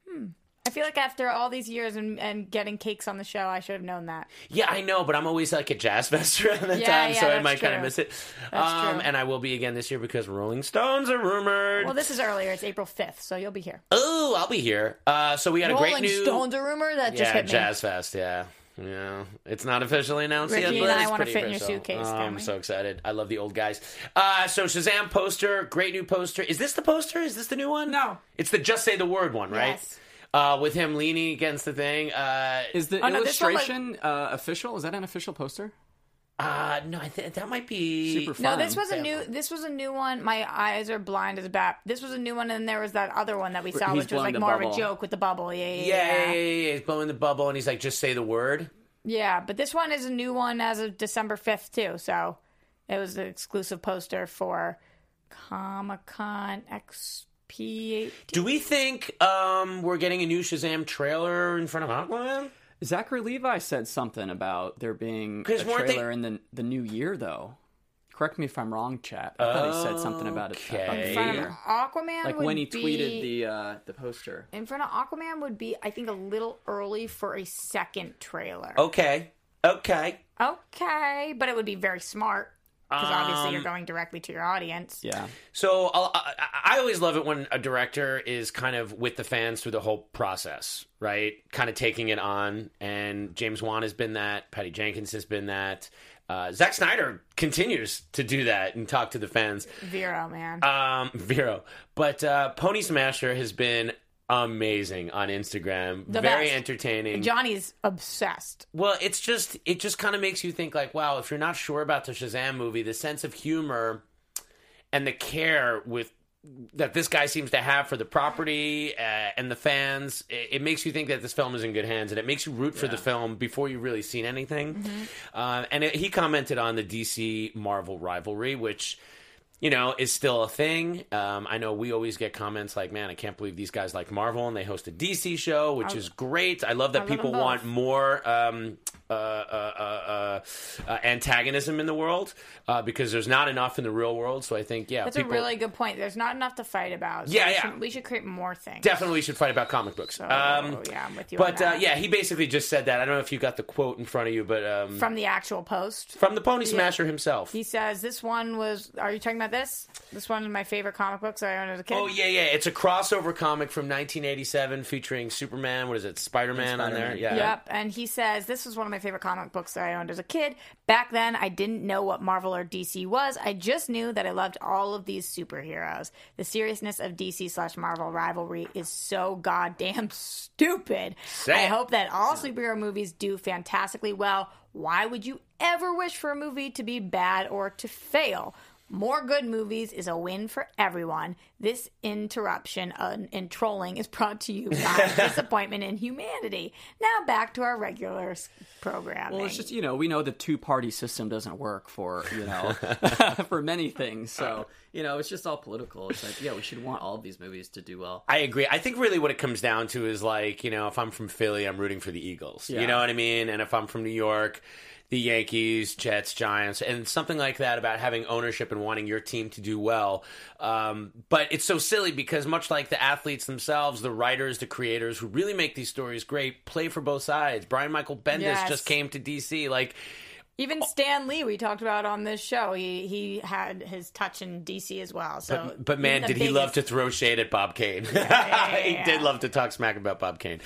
Hmm. I feel like after all these years and, and getting cakes on the show, I should have known that. Yeah, I know, but I'm always like at Jazz Fest [laughs] around that Yeah, time, yeah, so I that's might kind of true. miss it. That's um, true. And I will be again this year because Rolling Stones are rumored. Well, this is earlier. It's April 5th, so you'll be here. oh, I'll be here. Uh, so we got a Rolling great new Rolling Stones are rumor? That just yeah, hit me. Jazz Fest. Yeah, yeah. It's not officially announced Ricky yet, and but I wanna pretty fit in your suitcase, Oh, I'm so excited. I love the old guys. Uh, so Shazam poster, great new poster. Is this the poster? Is this the new one? No. It's the just say the word one, right? Yes. Uh, with him leaning against the thing. Uh, Is the Oh, no, one was- illustration uh, official? Is that an official poster? Uh, no, I think that might be Super No, this was a new. This was a new one. My eyes are blind as a bat. This was a new one, and there was that other one that we saw, He's which was blowing like the more of bubble. a joke with the bubble. Yeah, yeah, Yeah, yeah. yeah, yeah. He's blowing the bubble, and he's like, "Just say the word." Yeah, but this one is a new one as of December 5th, too. So it was the exclusive poster for Comic Con XP. Do we think um, we're getting a new Shazam trailer in front of Aquaman? Zachary Levi said something about there being a 'Cause weren't they- trailer in the the new year, though. Correct me if I'm wrong, chat. I thought he said something about it. About Okay. In front of. Aquaman Like would when he be, tweeted the uh, the poster. In front of Aquaman would be, I think, a little early for a second trailer. Okay, okay. Okay, but it would be very smart because obviously Um, you're going directly to your audience. Yeah. So I'll, I, I always love it when a director is kind of with the fans through the whole process, right? Kind of taking it on. And James Wan has been that. Patty Jenkins has been that. Uh, Zack Snyder continues to do that and talk to the fans. Vero, man. Um, Vero, but uh, Pony Smasher has been amazing on Instagram. The Very best. entertaining. Johnny's obsessed. Well, it's just it just kind of makes you think like, wow, if you're not sure about the Shazam movie, the sense of humor and the care with that this guy seems to have for the property uh, and the fans, it, it makes you think that this film is in good hands, and it makes you root for the film before you've really seen anything. Uh, and it, he commented on the DC Marvel rivalry, which you know, is still a thing. Um, I know we always get comments like, "Man, I can't believe these guys like Marvel and they host a DC show, which is great." I love that love people want more um, uh, uh, uh, uh, uh, antagonism in the world uh, because there's not enough in the real world. So I think, yeah, That's people a really good point. There's not enough to fight about. So Yeah, we yeah. Should, we should create more things. definitely we should fight about comic books. So, um, yeah, I'm with you. but uh, yeah, he basically just said that. I don't know if you got the quote in front of you, but um, from, from the actual post, from the Pony Smasher himself. he says this one was. Are you talking about this? This one is my favorite comic books I owned as a kid. Oh yeah, yeah. It's a crossover comic from 1987 featuring Superman. What is it? Spider-Man on there. Yeah. Yep, and he says this was one of my favorite comic books that I owned as a kid. Back then, I didn't know what Marvel or DC was. I just knew that I loved all of these superheroes. The seriousness of DC slash Marvel rivalry is so goddamn [laughs] stupid. Say I hope that all superhero movies do fantastically well. Why would you ever wish for a movie to be bad or to fail? More good movies is a win for everyone. This interruption uh, in trolling is brought to you by [laughs] disappointment in humanity. Now back to our regular s- programming. Well, it's just you know we know the two party system doesn't work for you know [laughs] [laughs] for many things. So you know it's just all political. It's like yeah, we should want all of these movies to do well. I agree. I think really what it comes down to is like, you know, if I'm from Philly, I'm rooting for the Eagles. You know what I mean? And if I'm from New York, the Yankees, Jets, Giants, and something like that about having ownership and wanting your team to do well. Um, but it's so silly because much like the athletes themselves, the writers, the creators who really make these stories great play for both sides. Brian Michael Bendis Yes. just came to DC. Like, Even Stan Lee, we talked about on this show, he he had his touch in DC as well. So, but, but man, did he love to throw shade at Bob Kane? yeah, [laughs] he yeah. did love to talk smack about Bob Kane.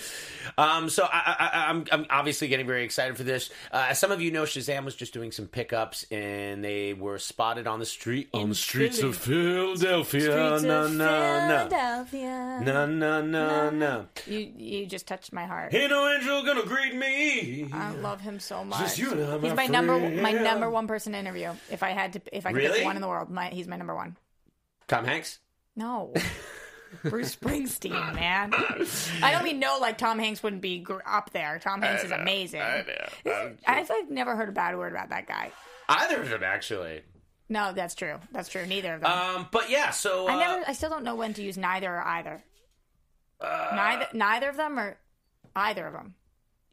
Um, so I, I, I- I'm, I'm obviously getting very excited for this. Uh, as some of you know, Shazam was just doing some pickups, and they were spotted on the street on the streets Philly. of Philadelphia. Streets no, of no, no, Philadelphia. no, no, no, no. You you just touched my heart. Ain't no angel gonna greet me. I love him so much. Just you and I, he's my my number my number one person to interview. If I had to, if I could Really? pick one in the world, my, he's my number one. Tom Hanks. No. [laughs] Bruce Springsteen, man. I don't mean no, like Tom Hanks wouldn't be gr- up there. Tom Hanks is amazing. I know. I've like, never heard a bad word about that guy. Either of them, actually. No, that's true. That's true. Neither of them. Um, but yeah, so uh, I never. I still don't know when to use neither or either. Uh, neither, neither of them, or either of them.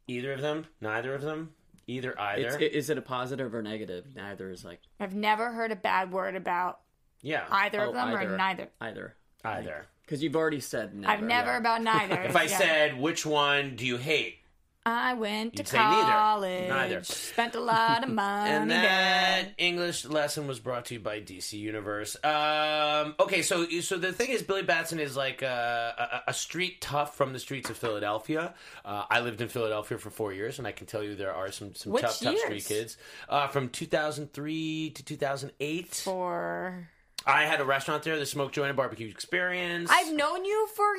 either of them, neither of them, either either. It's, is it a positive or negative? Neither is like I've never heard a bad word about yeah, either oh, of them either, or neither. Either. either. Because you've already said never. I've never yeah. about neither. If I Yeah. said which one do you hate, I went to You'd say college, Neither. spent a lot of [laughs] money. and there. that English lesson was brought to you by DC Universe. Um, okay, so so the thing is, Billy Batson is like a, a, a street tough from the streets of Philadelphia. Uh, I lived in Philadelphia for four years, and I can tell you there are some some Which tough tough street kids. Uh, from 2003 to 2008, for I had a restaurant there, the Smoke Joint and Barbecue Experience. I've known you for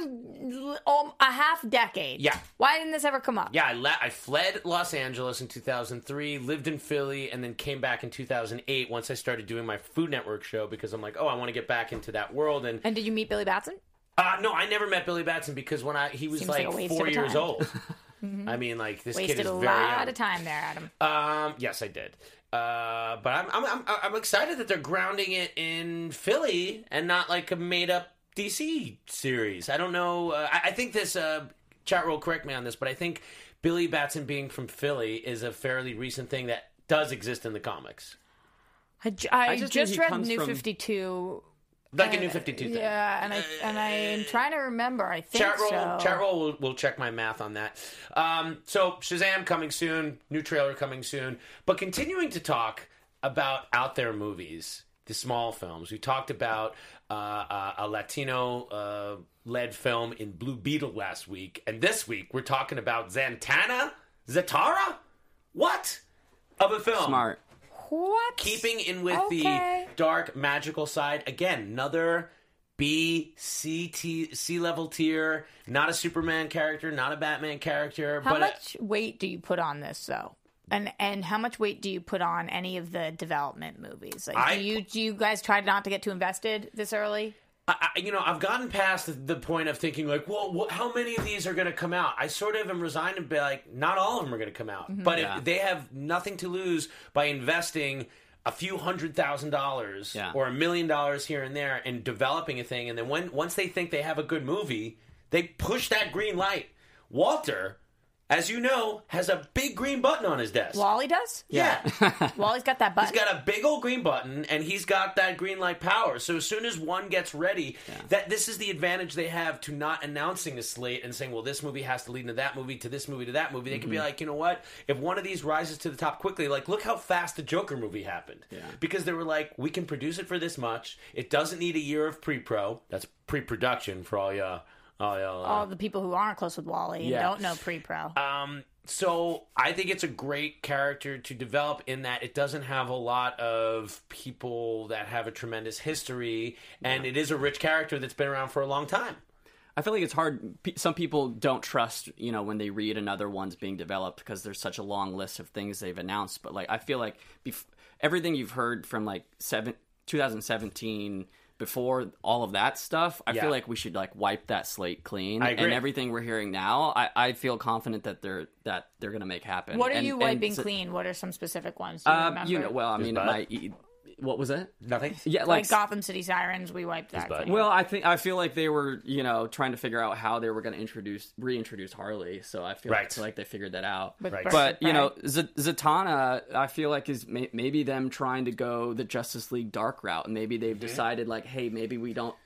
um, a half decade. Yeah. Why didn't this ever come up? Yeah, I, le- I fled Los Angeles in 2003, lived in Philly, and then came back in 2008 once I started doing my Food Network show because I'm like, oh, I want to get back into that world. And And did you meet Billy Batson? uh, no, I never met Billy Batson because when I he was Seems like, like four years time. [laughs] old. I mean, like this kid Wasted is a very lot young. of time there, Adam. Um, yes, I did. Uh, but I'm, I'm I'm I'm excited that they're grounding it in Philly and not like a made up DC series. I don't know. Uh, I, I think this uh, chat roll correct me on this, but I think Billy Batson being from Philly is a fairly recent thing that does exist in the comics, I just just, read comes New from- Fifty Two. Like a New Fifty Two thing. Yeah, and I and I'm trying to remember. I think Chat roll, so. chat roll. Will, will check my math on that. Um, so Shazam coming soon, new trailer coming soon. But continuing to talk about out there movies, the small films. We talked about uh, uh, a Latino uh, led film in Blue Beetle last week, and this week we're talking about Zatanna, Zatara. What of a film? Smart. What? keeping in with Okay. the dark magical side again another b c t c level tier not a superman character not a batman character How but much weight do you put on this though? And and how much weight do you put on any of the development movies? Like, I- do you do you guys try not to get too invested this early? I, you know i've gotten past the, point of thinking like well what, how many of these are going to come out i sort of am resigned to be like not all of them are going to come out mm-hmm. but Yeah. if they have nothing to lose by investing a few hundred thousand dollars Yeah. or a million dollars here and there and developing a thing and then when once they think they have a good movie they push that green light walter as you know has a big green button on his desk Wally does. yeah [laughs] Wally's got that button. He's got a big old green button, and he's got that green light power. So as soon as one gets ready, that this is the advantage they have to not announcing a slate and saying, "Well, this movie has to lead into that movie, to this movie, to that movie." They can be mm-hmm. like, you know what? If one of these rises to the top quickly, like look how fast the Joker movie happened. Yeah. Because they were like, we can produce it for this much. It doesn't need a year of pre-pro. That's pre-production for all ya, all y'all. uh, the people who aren't close with Wally and Yeah. don't know pre-pro. um, so I think it's a great character to develop in that it doesn't have a lot of people that have a tremendous history, and it is a rich character that's been around for a long time. I feel like it's hard. P- Some people don't trust, you know, when they read another one's being developed because there's such a long list of things they've announced. But like, I feel like bef- everything you've heard from like seven, 2017 before all of that stuff, I Yeah. feel like we should like wipe that slate clean. I agree. And everything we're hearing now, I, I feel confident that they're that they're gonna make happen. what are And- you wiping so- clean? What are some specific ones? Do you Um, remember? you know, well, I mean, my, what was that? Nothing. Yeah, Like, like, Gotham City Sirens, we wiped that. butt. clean. well, I think I feel like they were, you know, trying to figure out how they were going to introduce reintroduce Harley. So I feel Right. like, feel like they figured that out. With Right. But you know, Z- Zatanna, I feel like is may- maybe them trying to go the Justice League dark route, and maybe they've decided like, hey, maybe we don't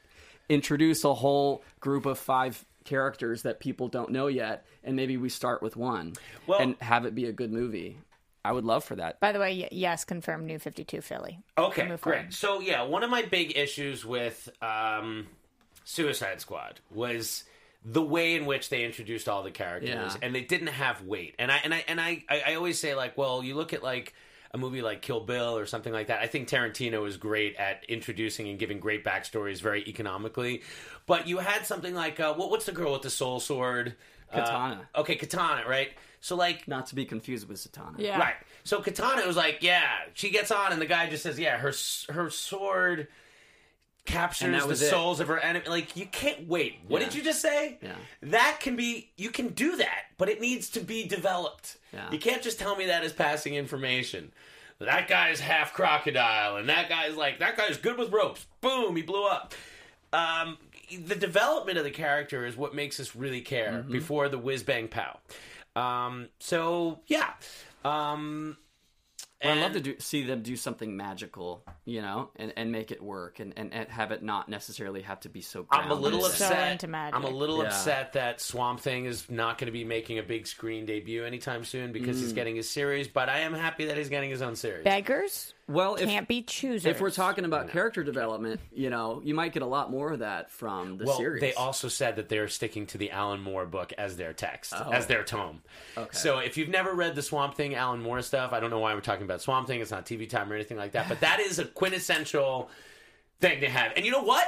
introduce a whole group of five characters that people don't know yet, and maybe we start with one Well- and have it be a good movie. I would love for that. By the way, yes, confirmed new 52 Philly. Okay, great. forward. So yeah, one of my big issues with um, Suicide Squad was the way in which they introduced all the characters, Yeah. and they didn't have weight. And I and I and I, I I always say like, well, you look at like a movie like Kill Bill or something like that. I think Tarantino is great at introducing and giving great backstories very economically. But you had something like uh, what, what's the girl with the soul sword? Uh, Katana. okay, Katana, right? So like Not to be confused with Zatanna. Yeah. Right. So Katana was like, yeah, she gets on, and the guy just says, yeah, her her sword captures the it. souls of her enemy. Like, you can't wait. What Yeah. did you just say? Yeah. That can be, you can do that, but it needs to be developed. Yeah. You can't just tell me that as passing information. That guy's half crocodile, and that guy's like, that guy's good with ropes. Boom, he blew up. Um, the development of the character is what makes us really care Mm-hmm. before the whiz bang pow. Um, so yeah. Um, Well, I'd love to do, see them do something magical, you know, and, and make it work, and, and, and have it not necessarily have to be so. I'm a little grounded. So upset. I'm a little Yeah. upset that Swamp Thing is not going to be making a big screen debut anytime soon because Mm. he's getting his series. But I am happy that he's getting his own series. Beggars Well, if, can't be choosers. if we're talking about character development, you know, you might get a lot more of that from the well, series. they also said that they're sticking to the Alan Moore book as their text, Oh. as their tome. Okay. So if you've never read the Swamp Thing, Alan Moore stuff, I don't know why we're talking about Swamp Thing. It's not TV time or anything like that, but that is a quintessential thing to have. And you know what?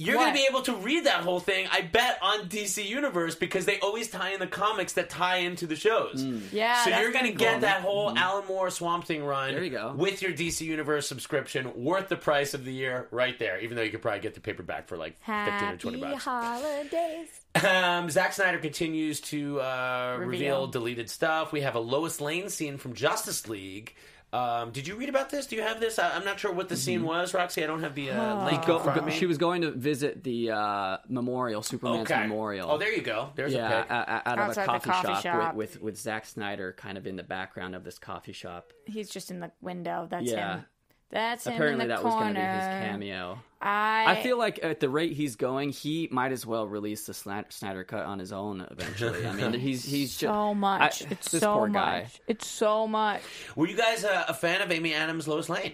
You're going to be able to read that whole thing, I bet, on DC Universe because they always tie in the comics that tie into the shows. Yeah, So you're going to get cool. that whole Alan Moore Swamp Thing run There you go. with your DC Universe subscription, worth the price of the year right there, even though you could probably get the paperback for like 15 or 20 Happy bucks. holidays. Um, Zack Snyder continues to uh, reveal. Reveal. deleted stuff. We have a Lois Lane scene from Justice League. Um, did you read about this? Do you have this? I, I'm not sure what the scene was, Roxy. I don't have the uh, link Go- in front of go- she was going to visit the uh, memorial, Superman's okay. memorial. Oh, there you go. There's yeah, a pic. out of a Outside the coffee, coffee shop, shop. With, with with Zack Snyder kind of in the background of this coffee shop. He's just in the window. That's Yeah. him. That's him Apparently, in the that was going to be his cameo. I, I feel like at the rate he's going, he might as well release the Snyder, Snyder cut on his own eventually. I mean, [laughs] he's he's just so much. I- it's this so poor much. guy. It's so much. Were you guys uh, a fan of Amy Adams' Lois Lane?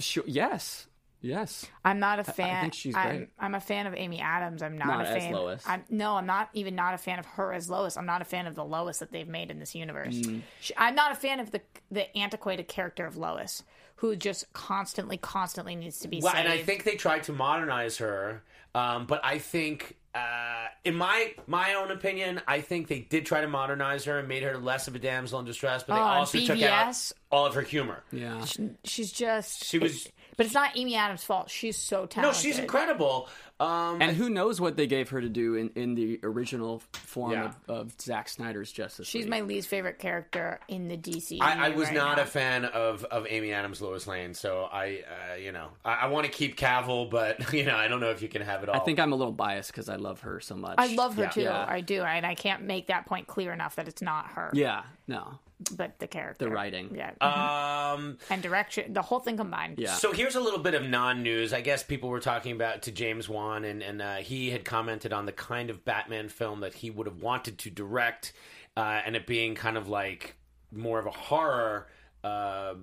Sure, yes, yes. I'm not a fan. think she's I'm, great. I'm a fan of Amy Adams. I'm not, Not a as fan. Lois. I'm, no, I'm not even not a fan of her as Lois. I'm not a fan of the Lois that they've made in this universe. Mm. She, I'm not a fan of the the antiquated character of Lois, who just constantly, constantly needs to be Well, saved. and I think they tried to modernize her, um, but I think, uh, in my my own opinion, I think they did try to modernize her and made her less of a damsel in distress, but they Oh, and also took out all of her humor. Yeah. she's just She was- it- but it's not Amy Adams' fault. She's so talented. No, she's incredible. Um, And who knows what they gave her to do in, in the original form Yeah. of, of Zack Snyder's Justice She's League. my least favorite character in the DC. I, I was right not now. a fan of, of Amy Adams' Lois Lane, so I, uh, you know, I, I want to keep Cavill, but [laughs] you know, I don't know if you can have it all. I think I'm a little biased because I love her so much. I love her Yeah. too. Yeah. I do, and I can't make that point clear enough that it's not her. Yeah, no. But the character, The writing. yeah, Um, and direction, the whole thing combined. Yeah. So here's a little bit of non-news. I guess people were talking about to James Wan, and and uh, he had commented on the kind of Batman film that he would have wanted to direct, uh, and it being kind of like more of a horror. Uh,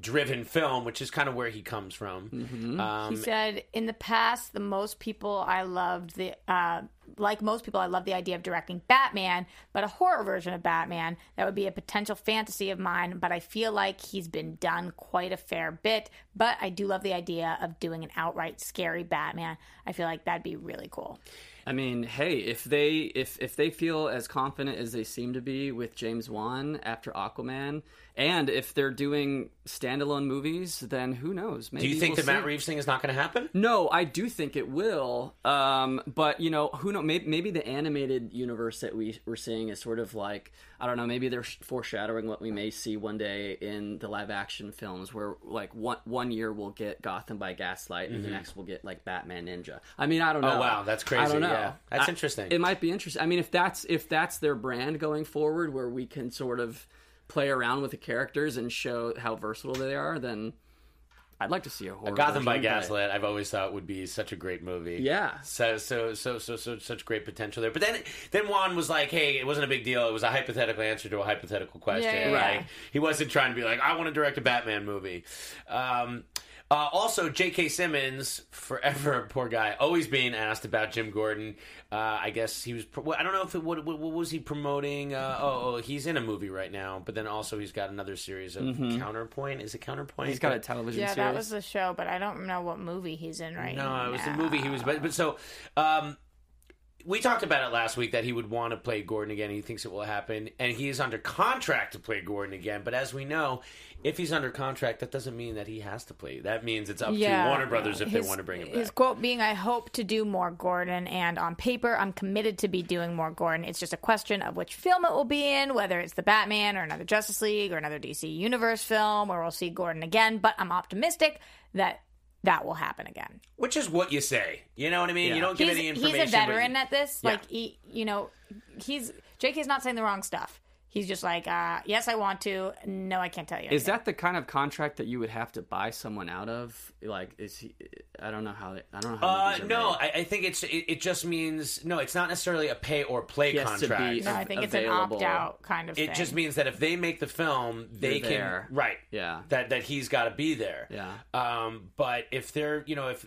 driven film which is kind of where he comes from um, He said, "In the past, the most people I loved the uh, like most people, I loved the idea of directing Batman, but a horror version of Batman that would be a potential fantasy of mine. But I feel like he's been done quite a fair bit. But I do love the idea of doing an outright scary Batman. I feel like that'd be really cool. I mean, hey, if they if if they feel as confident as they seem to be with James Wan after Aquaman, and if they're doing standalone movies, then who knows? Maybe Do you think we'll the Matt. Reeves thing is not going to happen? No, I do think it will. Um, but you know, who know? Maybe, maybe the animated universe that we we're seeing is sort of like I don't know. Maybe they're foreshadowing what we may see one day in the live action films, where like one one year we'll get Gotham by Gaslight, and the next we'll get like Batman Ninja. I mean, I don't know. Mm-hmm. Oh, wow, that's crazy. I don't know. Yeah, that's I- interesting. It might be interesting. I mean, if that's if that's their brand going forward, where we can sort of play around with the characters and show how versatile they are, then. I'd like to see a horror. Gotham by version, but- Gaslight, I've always thought would be such a great movie. Yeah. So so so so so such great potential there. But then then Wan was like, "Hey, it wasn't a big deal. It was a hypothetical answer to a hypothetical question. Yeah, yeah, Like, yeah. He wasn't trying to be like, I want to direct a Batman movie." Um, uh, also, J.K. Simmons, forever poor guy, always being asked about Jim Gordon. Uh, I guess he was. pro- I don't know if it, what, what, what was he promoting. Uh, oh, oh, he's in a movie right now, but then also he's got another series of Counterpoint. Is it Counterpoint? Mm-hmm. He's got a television series. Yeah, series. that was the show, but I don't know what movie he's in right now. No, it was the movie he was. But, but so, um, we talked about it last week that he would want to play Gordon again. He thinks it will happen, and he is under contract to play Gordon again. But as we know, if he's under contract, that doesn't mean that he has to play. That means it's up to Warner Brothers if they want to bring him His back. quote being, "I hope to do more Gordon, and on paper, I'm committed to be doing more Gordon. It's just a question of which film it will be in, whether it's the Batman or another Justice League or another DC Universe film, where we'll see Gordon again. But I'm optimistic that that will happen again. Which is what you say. You know what I mean? Yeah. You don't give He's, any he's information. a but veteran you- at this. Yeah. Like, he, you know, he's JK's not saying the wrong stuff. He's just like, uh, yes, I want to. No, I can't tell you. Is anything. that the kind of contract that you would have to buy someone out of? Like, is he? I don't know how. They, I don't know how. Uh, no. I, I think it's it, it just means no. It's not necessarily a pay or play He has to contract. be- No, I think it's an opt out kind of thing. it thing. just means that if they make the film, they You're can there. right. Yeah. That that he's got to be there. Yeah. Um, but if they're, you know, if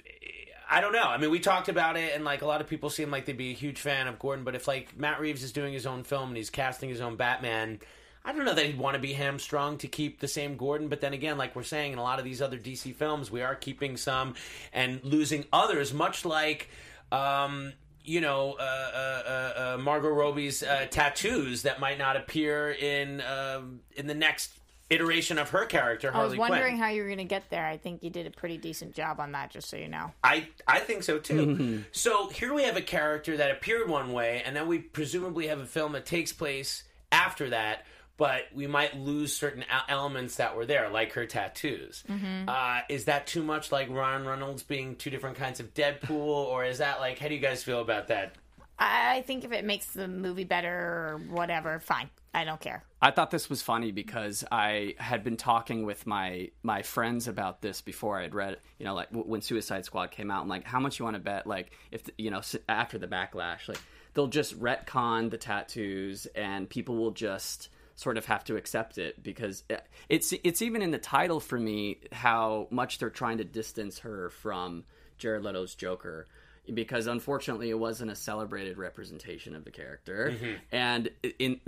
I don't know. I mean, we talked about it, and like a lot of people seem like they'd be a huge fan of Gordon. But if like Matt Reeves is doing his own film and he's casting his own Batman. I don't know that he'd want to be hamstrung to keep the same Gordon, but then again, like we're saying in a lot of these other DC films, we are keeping some and losing others, much like um, you know, uh, uh, uh, uh, Margot Robbie's uh, tattoos that might not appear in um in the next iteration of her character, I was wondering Quinn. how you were going to get there. I think you did a pretty decent job on that, just so you know. I I think so too. So here we have a character that appeared one way, and then we presumably have a film that takes place after that. But we might lose certain elements that were there, like her tattoos. Uh, is that too much like Ron Reynolds being two different kinds of Deadpool, or is that like how do you guys feel about that? I think if it makes the movie better or whatever, fine. I don't care. I thought this was funny because I had been talking with my my friends about this before I had read, you know, like when Suicide Squad came out. I'm like, how much you want to bet? Like, if you know, after the backlash, like they'll just retcon the tattoos and people will just sort of have to accept it because eh, it's it's even in the title for me how much they're trying to distance her from Jared Leto's Joker because unfortunately it wasn't a celebrated representation of the character Mm-hmm. and in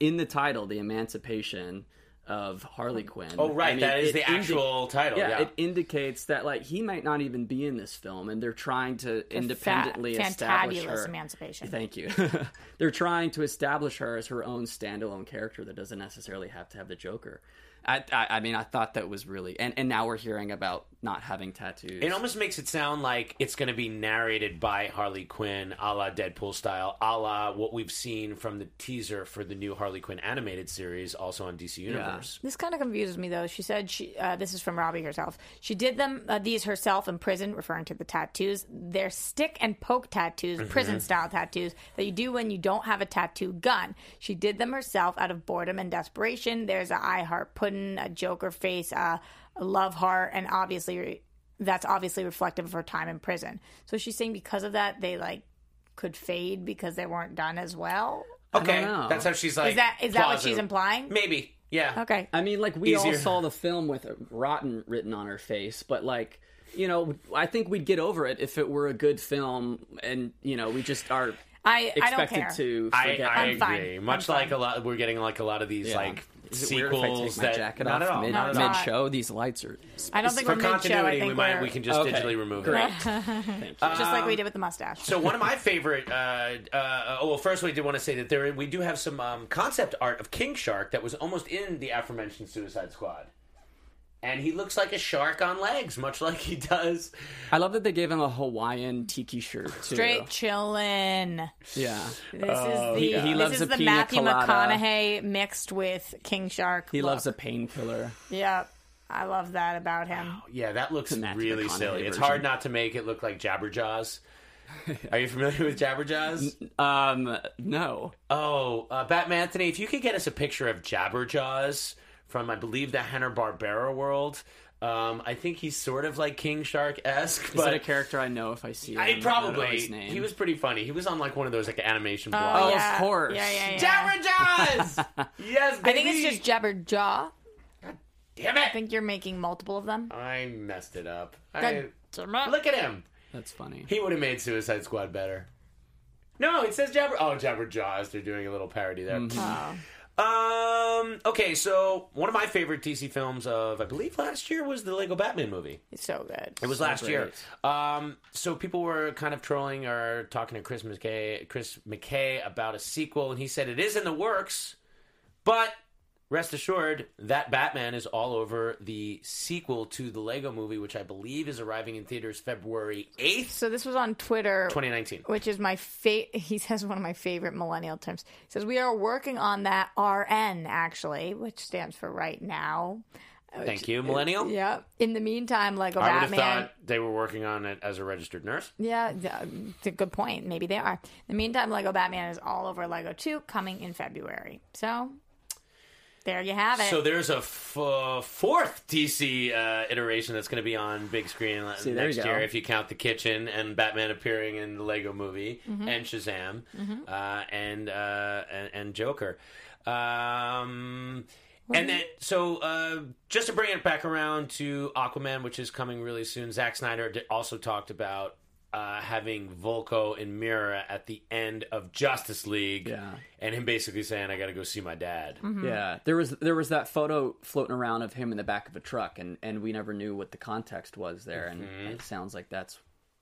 in the title the emancipation of Harley Quinn Oh, right, I mean, that is it the actual title, yeah. it indicates that like he might not even be in this film and they're trying to independently fa- establish fantabulous her emancipation. Thank you. [laughs] They're trying to establish her as her own standalone character that doesn't necessarily have to have the Joker. I, I, I mean, I thought that was really, and, and now we're hearing about not having tattoos. It almost makes it sound like it's going to be narrated by Harley Quinn, a la Deadpool style, a la what we've seen from the teaser for the new Harley Quinn animated series, also on DC Universe. This kind of confuses me, though. She said she. Uh, this is from Robbie herself. She did them uh, these herself in prison, referring to the tattoos. They're stick and poke tattoos, Mm-hmm. prison style tattoos that you do when you don't have a tattoo gun. She did them herself out of boredom and desperation. There's a I heart pudding, a Joker face, uh, a love heart, and obviously that's obviously reflective of her time in prison. So she's saying because of that, they like could fade because they weren't done as well. Okay, know. that's how she's like. Is that is that what she's implying? Maybe, yeah. Okay. I mean, like we all Easier. saw the film with "rotten" written on her face, but like, you know, I think we'd get over it if it were a good film, and you know, we just are I I don't expected care. to I, forget. I I'm fine. agree. I'm Much fine. like a lot, we're getting like a lot of these Yeah. like Is weird if I sequels take my that jacket not off at all. mid, not at all. mid show. These lights are. I don't think For we're mid-show. I continuity, think we might we're we can just Okay, digitally remove great. [laughs] it. just like we did with the mustache. So one of my favorite. Uh, uh, oh, well, first we did want to say that there we do have some um, concept art of King Shark that was almost in the aforementioned Suicide Squad, and he looks like a shark on legs, much like he does. I love that they gave him a Hawaiian tiki shirt too. Straight chillin'. Yeah. This is the he- he this is a the Matthew colada. McConaughey mixed with King Shark. He loves a painkiller. Yep, I love that about him. Yeah, that looks really McConaughey silly. It's hard not to make it look like Jabberjaws. [laughs] Are you familiar with Jabberjaws? Um, no. Oh, uh, Batman Anthony, if you could get us a picture of Jabberjaws from, I believe, the Hanna Barbera world. Um, I think he's sort of like King Shark esque, Is but that a character I know if I see him? I I don't know probably his name. he was pretty funny. He was on like one of those like animation Oh, yeah. of course. Yeah, yeah, yeah. Jabberjaws! [laughs] yes, I think it's just Jabberjaw. Damn it! I think you're making multiple of them. I messed it up. I, God damn it. look at him. That's funny. He would have made Suicide Squad better. No, it says Jabber. Oh, Jabberjaws. They're doing a little parody there. Oh. Um. Okay, so one of my favorite DC films of I believe last year was the Lego Batman movie. It's so good. It was last year. Um. So people were kind of trolling or talking to Chris McKay, Chris McKay about a sequel, and he said it is in the works, but rest assured that Batman is all over the sequel to the Lego movie, which I believe is arriving in theaters February eighth, So this was on Twitter, twenty nineteen. which is my favorite. [laughs] He says one of my favorite millennial terms. He says we are working on that RN actually, which stands for right now. Thank you, Millennial. Yeah. In the meantime, Lego I would have Batman. thought they were working on it as a registered nurse. Yeah, it's a good point. Maybe they are. In the meantime, Lego Batman is all over Lego 2 coming in February. So there you have it. So there's a f- uh, fourth DC uh, iteration that's going to be on big screen See, next year, if you count the kitchen and Batman appearing in the Lego Movie Mm-hmm. and Shazam uh, and, uh, and and Joker. Um, and then, so uh, just to bring it back around to Aquaman, which is coming really soon, Zack Snyder also talked about uh, having Vulko and Mera at the end of Justice League, Yeah. and him basically saying, "I got to go see my dad." Yeah, there was there was that photo floating around of him in the back of a truck, and and we never knew what the context was there, and it sounds like that's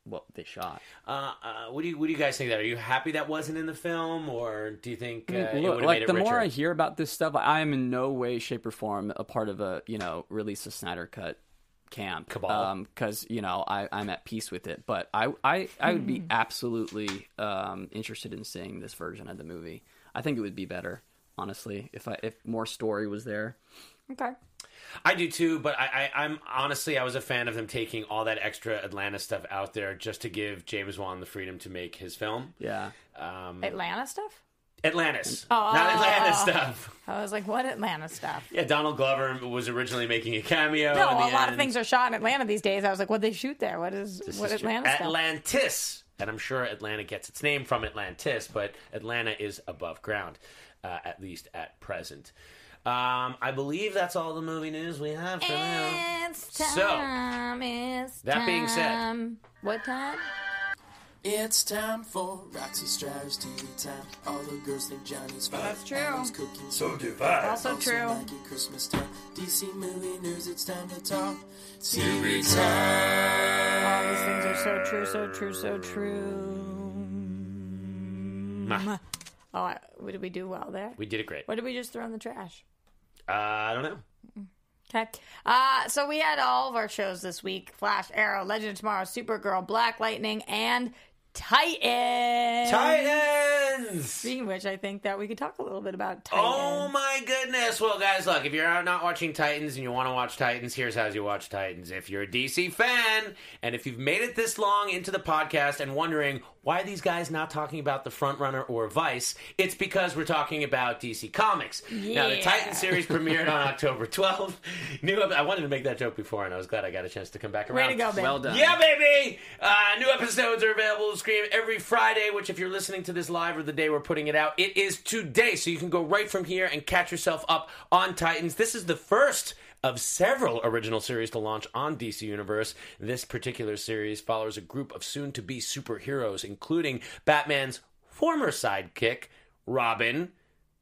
what they shot. Uh, uh, what do you what do you guys think? That are you happy that wasn't in the film, or do you think uh, it Look, would like made the richer? more I hear about this stuff, I am in no way, shape, or form a part of a you know release a Snyder cut camp Cabal. because you know I, I'm at peace with it. But I I, I would be absolutely um, interested in seeing this version of the movie. I think it would be better, honestly, if I if more story was there. okay. I do too, but I, I, I'm honestly I was a fan of them taking all that extra Atlanta stuff out there just to give James Wan the freedom to make his film. Yeah, Um, Atlanta stuff? Atlantis, Oh. not Atlanta stuff. [laughs] I was like, what Atlanta stuff? Yeah, Donald Glover was originally making a cameo. No, a lot of things are shot in Atlanta these days. I was like, what they shoot there? What is what is true. Atlanta stuff? Atlantis. And I'm sure Atlanta gets its name from Atlantis, but Atlanta is above ground, uh, at least at present. Um, I believe that's all the movie news we have for now. It's So, it's that being said- what time? It's time for Roxy Stryer's TV time. All the girls think Johnny's fine. That's true. Adam's cooking, so do Also true. Maggie Christmas time. DC movie news. It's time to talk TV time. All these things are so true, so true, so true. Mwah. Oh, what did we do well there? We did it great. What did we just throw in the trash? Uh, I don't know. Okay. Uh, so we had all of our shows this week Flash, Arrow, Legend of Tomorrow, Supergirl, Black Lightning, and Titan. Titans! Speaking of which, I think that we could talk a little bit about Titans. Oh my goodness! Well, guys, look, if you're out not watching Titans and you want to watch Titans, here's how you watch Titans. If you're a DC fan, and if you've made it this long into the podcast and wondering why are these guys not talking about the Frontrunner or Vice, it's because we're talking about DC Comics. Now, the Yeah. Titan series premiered on [laughs] October 12th. New, ep- I wanted to make that joke before, and I was glad I got a chance to come back around. Way to go, Ben. well done. Yeah, baby! Uh, new episodes are available to stream every Friday, which, if you're listening to this live or the day we're putting it out, it is today. So you can go right from here and catch yourself up on Titans. This is the first of several original series to launch on DC Universe. This particular series follows a group of soon to be superheroes, including Batman's former sidekick, Robin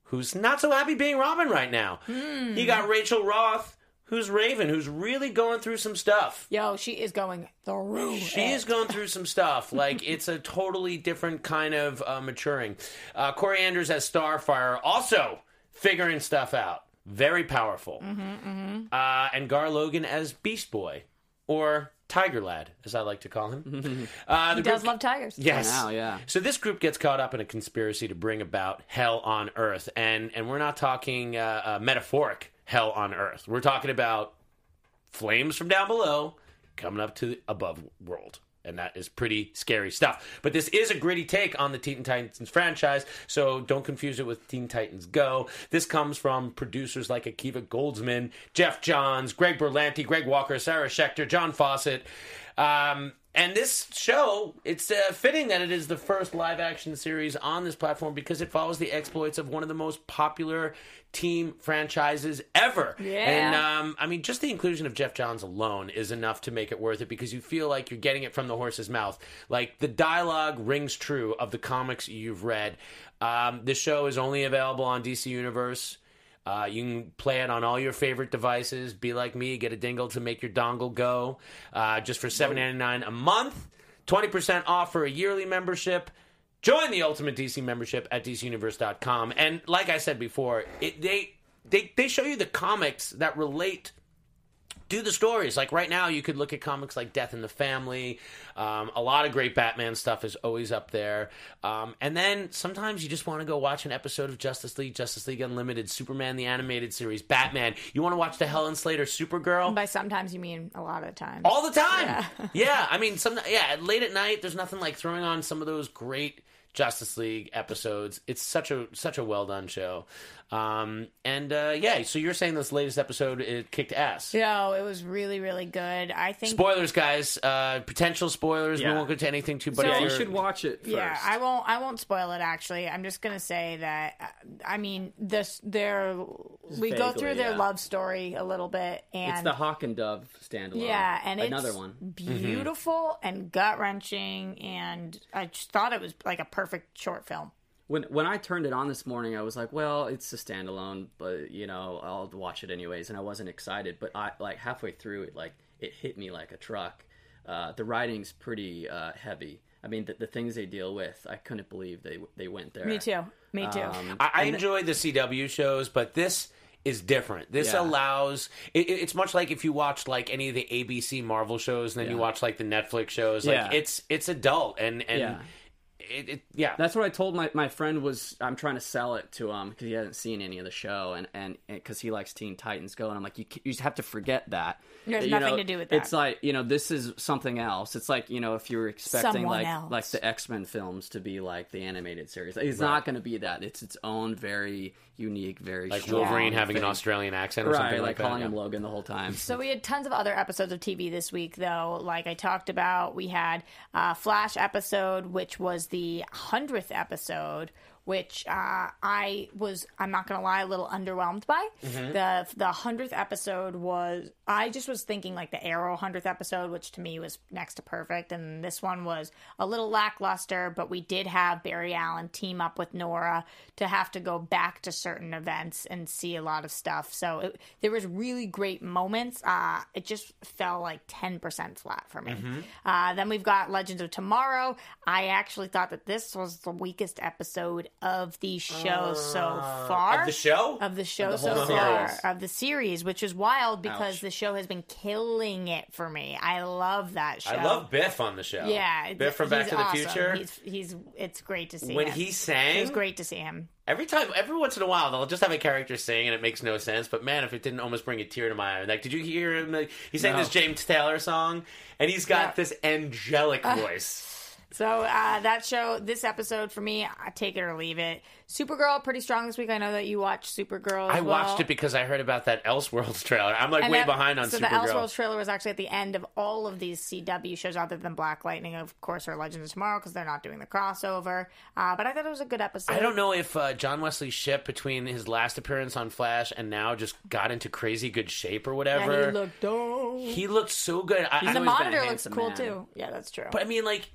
who's not so happy being Robin right now. Hmm. He got Rachel Roth, who's Raven, who's really going through some stuff. Yo, she is going through. She it. is going through [laughs] some stuff. Like it's a totally different kind of uh, maturing. Uh, Kory Anders as Starfire, also figuring stuff out. Very powerful. Uh, and Gar Logan as Beast Boy, or Tiger Lad, as I like to call him. [laughs] Uh, He the does group- love tigers. Yes. now, yeah. So this group gets caught up in a conspiracy to bring about hell on Earth, and and we're not talking uh, uh, metaphoric hell on Earth. We're talking about flames from down below coming up to the above world. And that is pretty scary stuff. But this is a gritty take on the Teen Titans franchise, so don't confuse it with Teen Titans Go. This comes from producers like Akiva Goldsman, Geoff Johns, Greg Berlanti, Greg Walker, Sarah Schechter, John Fawcett. Um, and this show, it's uh, fitting that it is the first live action series on this platform because it follows the exploits of one of the most popular team franchises ever. Yeah. And um, I mean, just the inclusion of Geoff Johns alone is enough to make it worth it because you feel like you're getting it from the horse's mouth. Like the dialogue rings true of the comics you've read. Um, this show is only available on DC Universe. Uh, you can play it on all your favorite devices. Be like me, get a dingle to make your dongle go. Uh, just for seven ninety nine a month, twenty percent off for a yearly membership. Join the Ultimate DC membership at DCUniverse.com. And like I said before, it, they they they show you the comics that relate do the stories. Like right now, you could look at comics like Death in the Family. Um, a lot of great Batman stuff is always up there. Um, and then sometimes you just want to go watch an episode of Justice League, Justice League Unlimited, Superman the Animated Series, Batman. You want to watch the Helen Slater Supergirl? By sometimes you mean a lot of the time. all the time. [laughs] Yeah. I mean, some yeah, late at night. There's nothing like throwing on some of those great Justice League episodes. It's such a such a well done show. Um, and uh, yeah, so you're saying this latest episode it kicked ass. No, it was really, really good. I think. Spoilers, guys. Uh, potential spoilers. We Yeah. won't go into anything too. But So- if Yeah, you you're- should watch it first. Yeah, I won't. I won't spoil it. Actually, I'm just gonna say that. uh, I mean, this their we go vaguely, through their yeah. love story a little bit, and It's the Hawk and Dove standalone. yeah, and another it's one. beautiful and gut wrenching, and I just thought it was like a perfect short film. When when I turned it on this morning, I was like, "Well, it's a standalone, but you know, I'll watch it anyways." And I wasn't excited, but I like halfway through it, like it hit me like a truck. Uh, the writing's pretty uh, heavy. I mean, the, the things they deal with, I couldn't believe they they went there. Me too. Me too. Um, I, I and enjoy the CW shows, but this is different. This Yeah. allows. It, it- it's much like if you watch like any of the ABC Marvel shows, and then you watch like the Netflix shows. Like Yeah. it's it's adult and and Yeah. It, it yeah. That's what I told my, my friend was I'm trying to sell it to him because he hasn't seen any of the show and and because he likes Teen Titans Go and I'm like you you just have to forget that There's You nothing know, to do with that. It's like you know this is something else. It's like you know if you were expecting Someone like else. like the X Men films to be like the animated series, it's not going to be that. It's its own very unique, very like strong Wolverine having an. Australian accent or right, something like, like, that. calling yeah. him Logan the whole time. So we had tons of other episodes of TV this week, though. Like I talked about, we had a Flash episode, which was the hundredth episode, which uh, I was, I'm not going to lie, a little underwhelmed by. The the hundredth episode was, I just was thinking like the Arrow hundredth episode, which to me was next to perfect, and this one was a little lackluster. But we did have Barry Allen team up with Nora to have to go back to certain events and see a lot of stuff. So it, there was really great moments. Uh, it just fell like ten percent flat for me. Uh, then we've got Legends of Tomorrow. I actually thought that this was the weakest episode of the show so ah. far. of the show? Of the show the so whole far. series. Of the series, which is wild because Ouch. the show has been killing it for me. I love that show. I love Biff on the show. Yeah, Biff from Back he's to the awesome. Future. He's, he's it's great to see when him. he It was sang, great to see him. every time, every once in a while, they'll just have a character sing, and it makes no sense. But man, if it didn't almost bring a tear to my eye, like, did you hear him? Like, he sang No. this James Taylor song, and he's got Yeah. this angelic voice. So uh, that show, this episode for me, I take it or leave it. Supergirl, pretty strong this week. I know that you watched Supergirl. As I watched it because I heard about that Elseworlds [laughs] trailer. I'm like And way that- behind on so Supergirl. the Elseworlds trailer was actually at the end of all of these CW shows, other than Black Lightning, of course, or Legends of Tomorrow, because they're not doing the crossover. Uh, but I thought it was a good episode. I don't know if uh, John Wesley Shipp between his last appearance on Flash and now just got into crazy good shape or Yeah, whatever. he looked dope. He looked so good. I, And I- the a monitor looks handsome cool man. too. Yeah, that's true. but I mean, like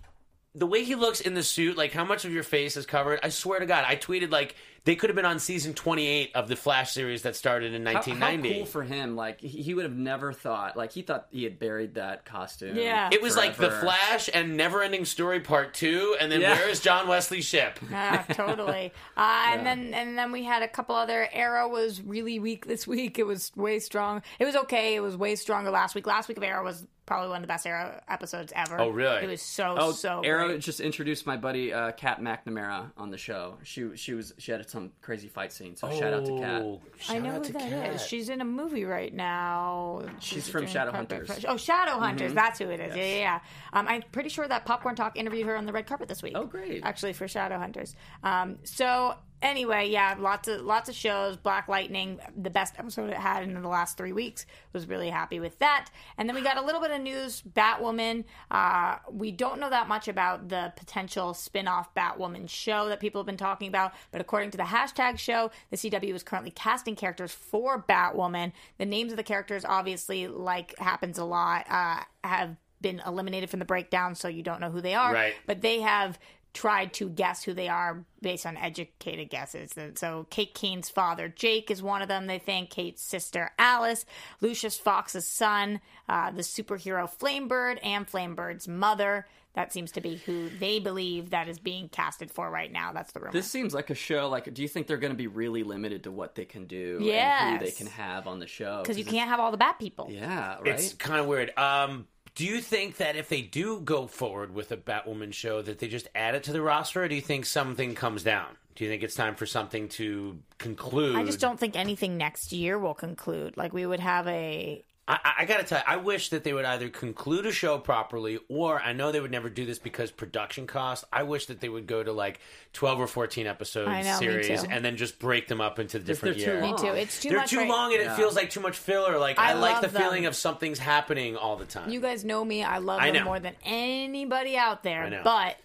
the way he looks in the suit, like how much of your face is covered. I swear to God, I tweeted like they could have been on season 28 of the Flash series that started in 1990. how cool for him! Like he, he would have never thought. Like he thought he had buried that costume. Yeah. it was like the. Flash and Neverending Story Part Two, and then Yeah. where is John Wesley Shipp? [laughs] Ah, totally. Uh, And then and then we had a couple other. Arrow was really weak this week. It was way strong. It was okay. It was way stronger last week. Last week of Arrow was probably one of the best Arrow episodes ever. Oh, really? It was so Oh, so. Arrow great. just introduced my buddy uh, Kat McNamara on the show. She she was she had some crazy fight scene. So shout out to Kat. Oh, I know who to that Kat. is. She's in a movie right now. She's from doing Shadowhunters. carpet- Oh, Shadowhunters. That's who it is. Yeah, yeah. yeah. Um, I'm pretty sure that Popcorn Talk interviewed her on the red carpet this week. Oh, great. Actually, for Shadowhunters. Um, so anyway, yeah, lots of lots of shows. Black Lightning, the best episode it had in the last three weeks. Was really happy with that. And then we got a little bit of news. Batwoman. Uh, we don't know that much about the potential spin-off Batwoman show that people have been talking about, but according to the hashtag show, the CW is currently casting characters for Batwoman. The names of the characters, obviously, like happens a lot, uh, have been eliminated from the breakdown, so you don't know who they are. Right. But they have tried to guess who they are based on educated guesses. And so Kate Kane's father, Jake, is one of them, they think. Kate's sister, Alice. Lucius Fox's son, uh, the superhero Flamebird, and Flamebird's mother. That seems to be who they believe that is being casted for right now. That's the rumor. This seems like a show. Like, do you think they're going to be really limited to what they can do and who they can have on the show? Because you can't have all the bad people. Yeah, right. It's kind of weird. Um, do you think that if they do go forward with a Batwoman show, that they just add it to the roster, or do you think something comes down? Do you think it's time for something to conclude? I just don't think anything next year will conclude. Like we would have a I, I- I gotta tell you, I wish that they would either conclude a show properly, or I know they would never do this because production costs. I wish that they would go to like twelve or fourteen episode I know, me series too. and then just break them up into the different they're too years. long. me too. It's too They're much. too right- long, and it feels like too much filler. Like I, I like the them. feeling of something's happening all the time. You guys know me. I love I them more than anybody out there. I know. But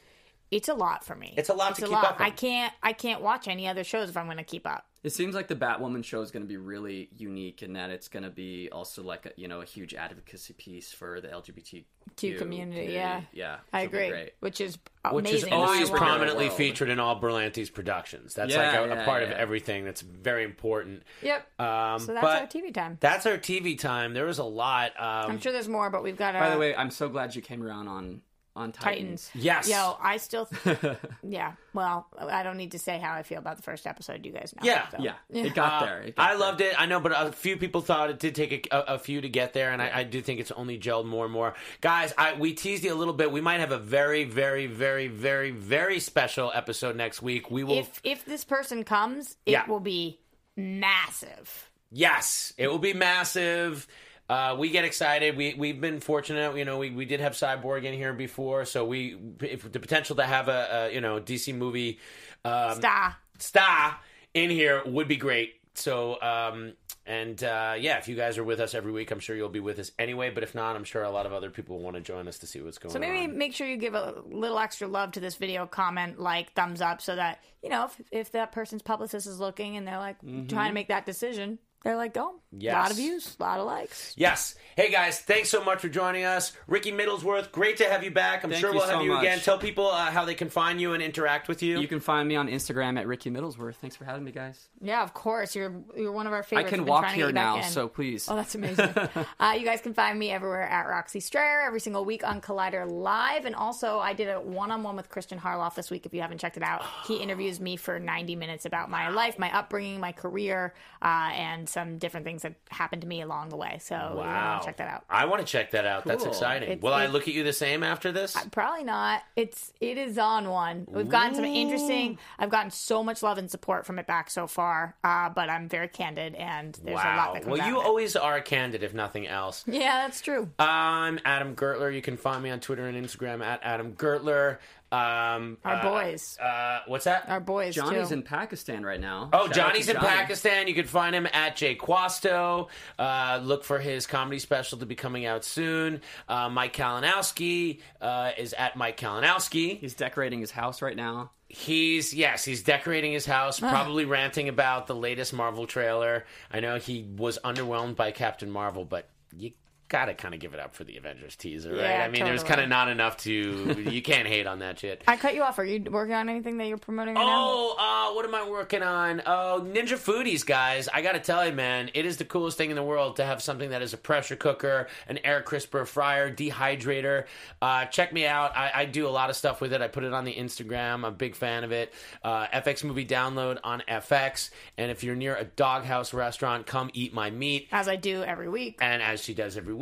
it's a lot for me. It's a lot to keep up on. I can't. I can't watch any other shows if I'm going to keep up. It seems like the Batwoman show is going to be really unique in that it's going to be also like a you know a huge advocacy piece for the LGBTQ Q community, yeah. yeah. I agree. Great. Which is Which is always prominently world. featured in all Berlanti's productions. That's Yeah, like a, a yeah, part of everything. That's very important. Yep. Um, so that's but our TV time. That's our TV time. There was a lot. Um, I'm sure there's more, but we've got. By the uh, way, I'm so glad you came around on on Titans. Titans. Yes. Yo, I still. [laughs] yeah. Well, I don't need to say how I feel about the first episode. You guys know. Yeah, so. Yeah, it got Uh, there. It got I there. loved it. I know, but a few people thought it did take a, a, a few to get there, and I, I do think it's only gelled more and more. Guys, I, we teased you a little bit. We might have a very, very, very, very, very special episode next week. We will. If if this person comes, it Yeah. will be massive. Yes, it will be massive. Uh, we get excited. We we've been fortunate. You know, we, we did have Cyborg in here before, so we if the potential to have a, a you know DC movie um, Star. star in here would be great. So um, and uh, yeah, if you guys are with us every week, I'm sure you'll be with us anyway. But if not, I'm sure a lot of other people want to join us to see what's going on. So maybe on. make sure you give a little extra love to this video, comment, like, thumbs up, so that you know if if that person's publicist is looking and they're like trying to make that decision, they're like, oh, Yes. a lot of views, a lot of likes. Yes. Hey guys, thanks so much for joining us. Ricky Middlesworth, great to have you back. I'm Thank sure we'll have so you again. Tell people uh, how they can find you and interact with you. You can find me on Instagram at Ricky Middlesworth. Thanks for having me, guys. Yeah, of course. You're you're one of our favorite. I can walk here get you back now, in. so please. Oh, that's amazing. [laughs] uh, you guys can find me everywhere at Roxy Stryer every single week on Collider Live. And also, I did a one on one with Christian Harloff this week. If you haven't checked it out, he interviews me for 90 minutes about my life, my upbringing, my career, uh, and some different things that happened to me along the way. So, you wow. want to check that out. I want to check that out. That's exciting. It's- Will I look at you the same after this? Probably not. It's it is on one. We've gotten some interesting. I've gotten so much love and support from it back so far. Uh, but I'm very candid, and there's a lot that comes Well, out you it. always are candid, if nothing else. Yeah, that's true. I'm Adam Gertler. You can find me on Twitter and Instagram at Adam Gertler. Um, Our uh, boys. Uh, what's that? Our boys Johnny's too. in Pakistan right now. Oh, Shout Johnny's to in Johnny. Pakistan. You can find him at Jay Quasto. Uh, look for his comedy special to be coming out soon. Uh, Mike Kalinowski uh, is at Mike Kalinowski. He's decorating his house right now. He's yes, he's decorating his house, probably ranting about the latest Marvel trailer. I know he was underwhelmed by Captain Marvel, but you gotta kind of give it up for the Avengers teaser, right? Yeah, I mean, there's kind of not enough to. you can't hate on that shit. I cut you off. Are you working on anything that you're promoting right now? Oh, uh, what am I working on? Oh, Ninja Foodies, guys. I gotta tell you, man, it is the coolest thing in the world to have something that is a pressure cooker, an air crisper, fryer, dehydrator. Uh, check me out. I, I do a lot of stuff with it. I put it on the Instagram. I'm a big fan of it. Uh, FX Movie Download on FX. And if you're near a doghouse restaurant, come eat my meat. As I do every week. And as she does every week,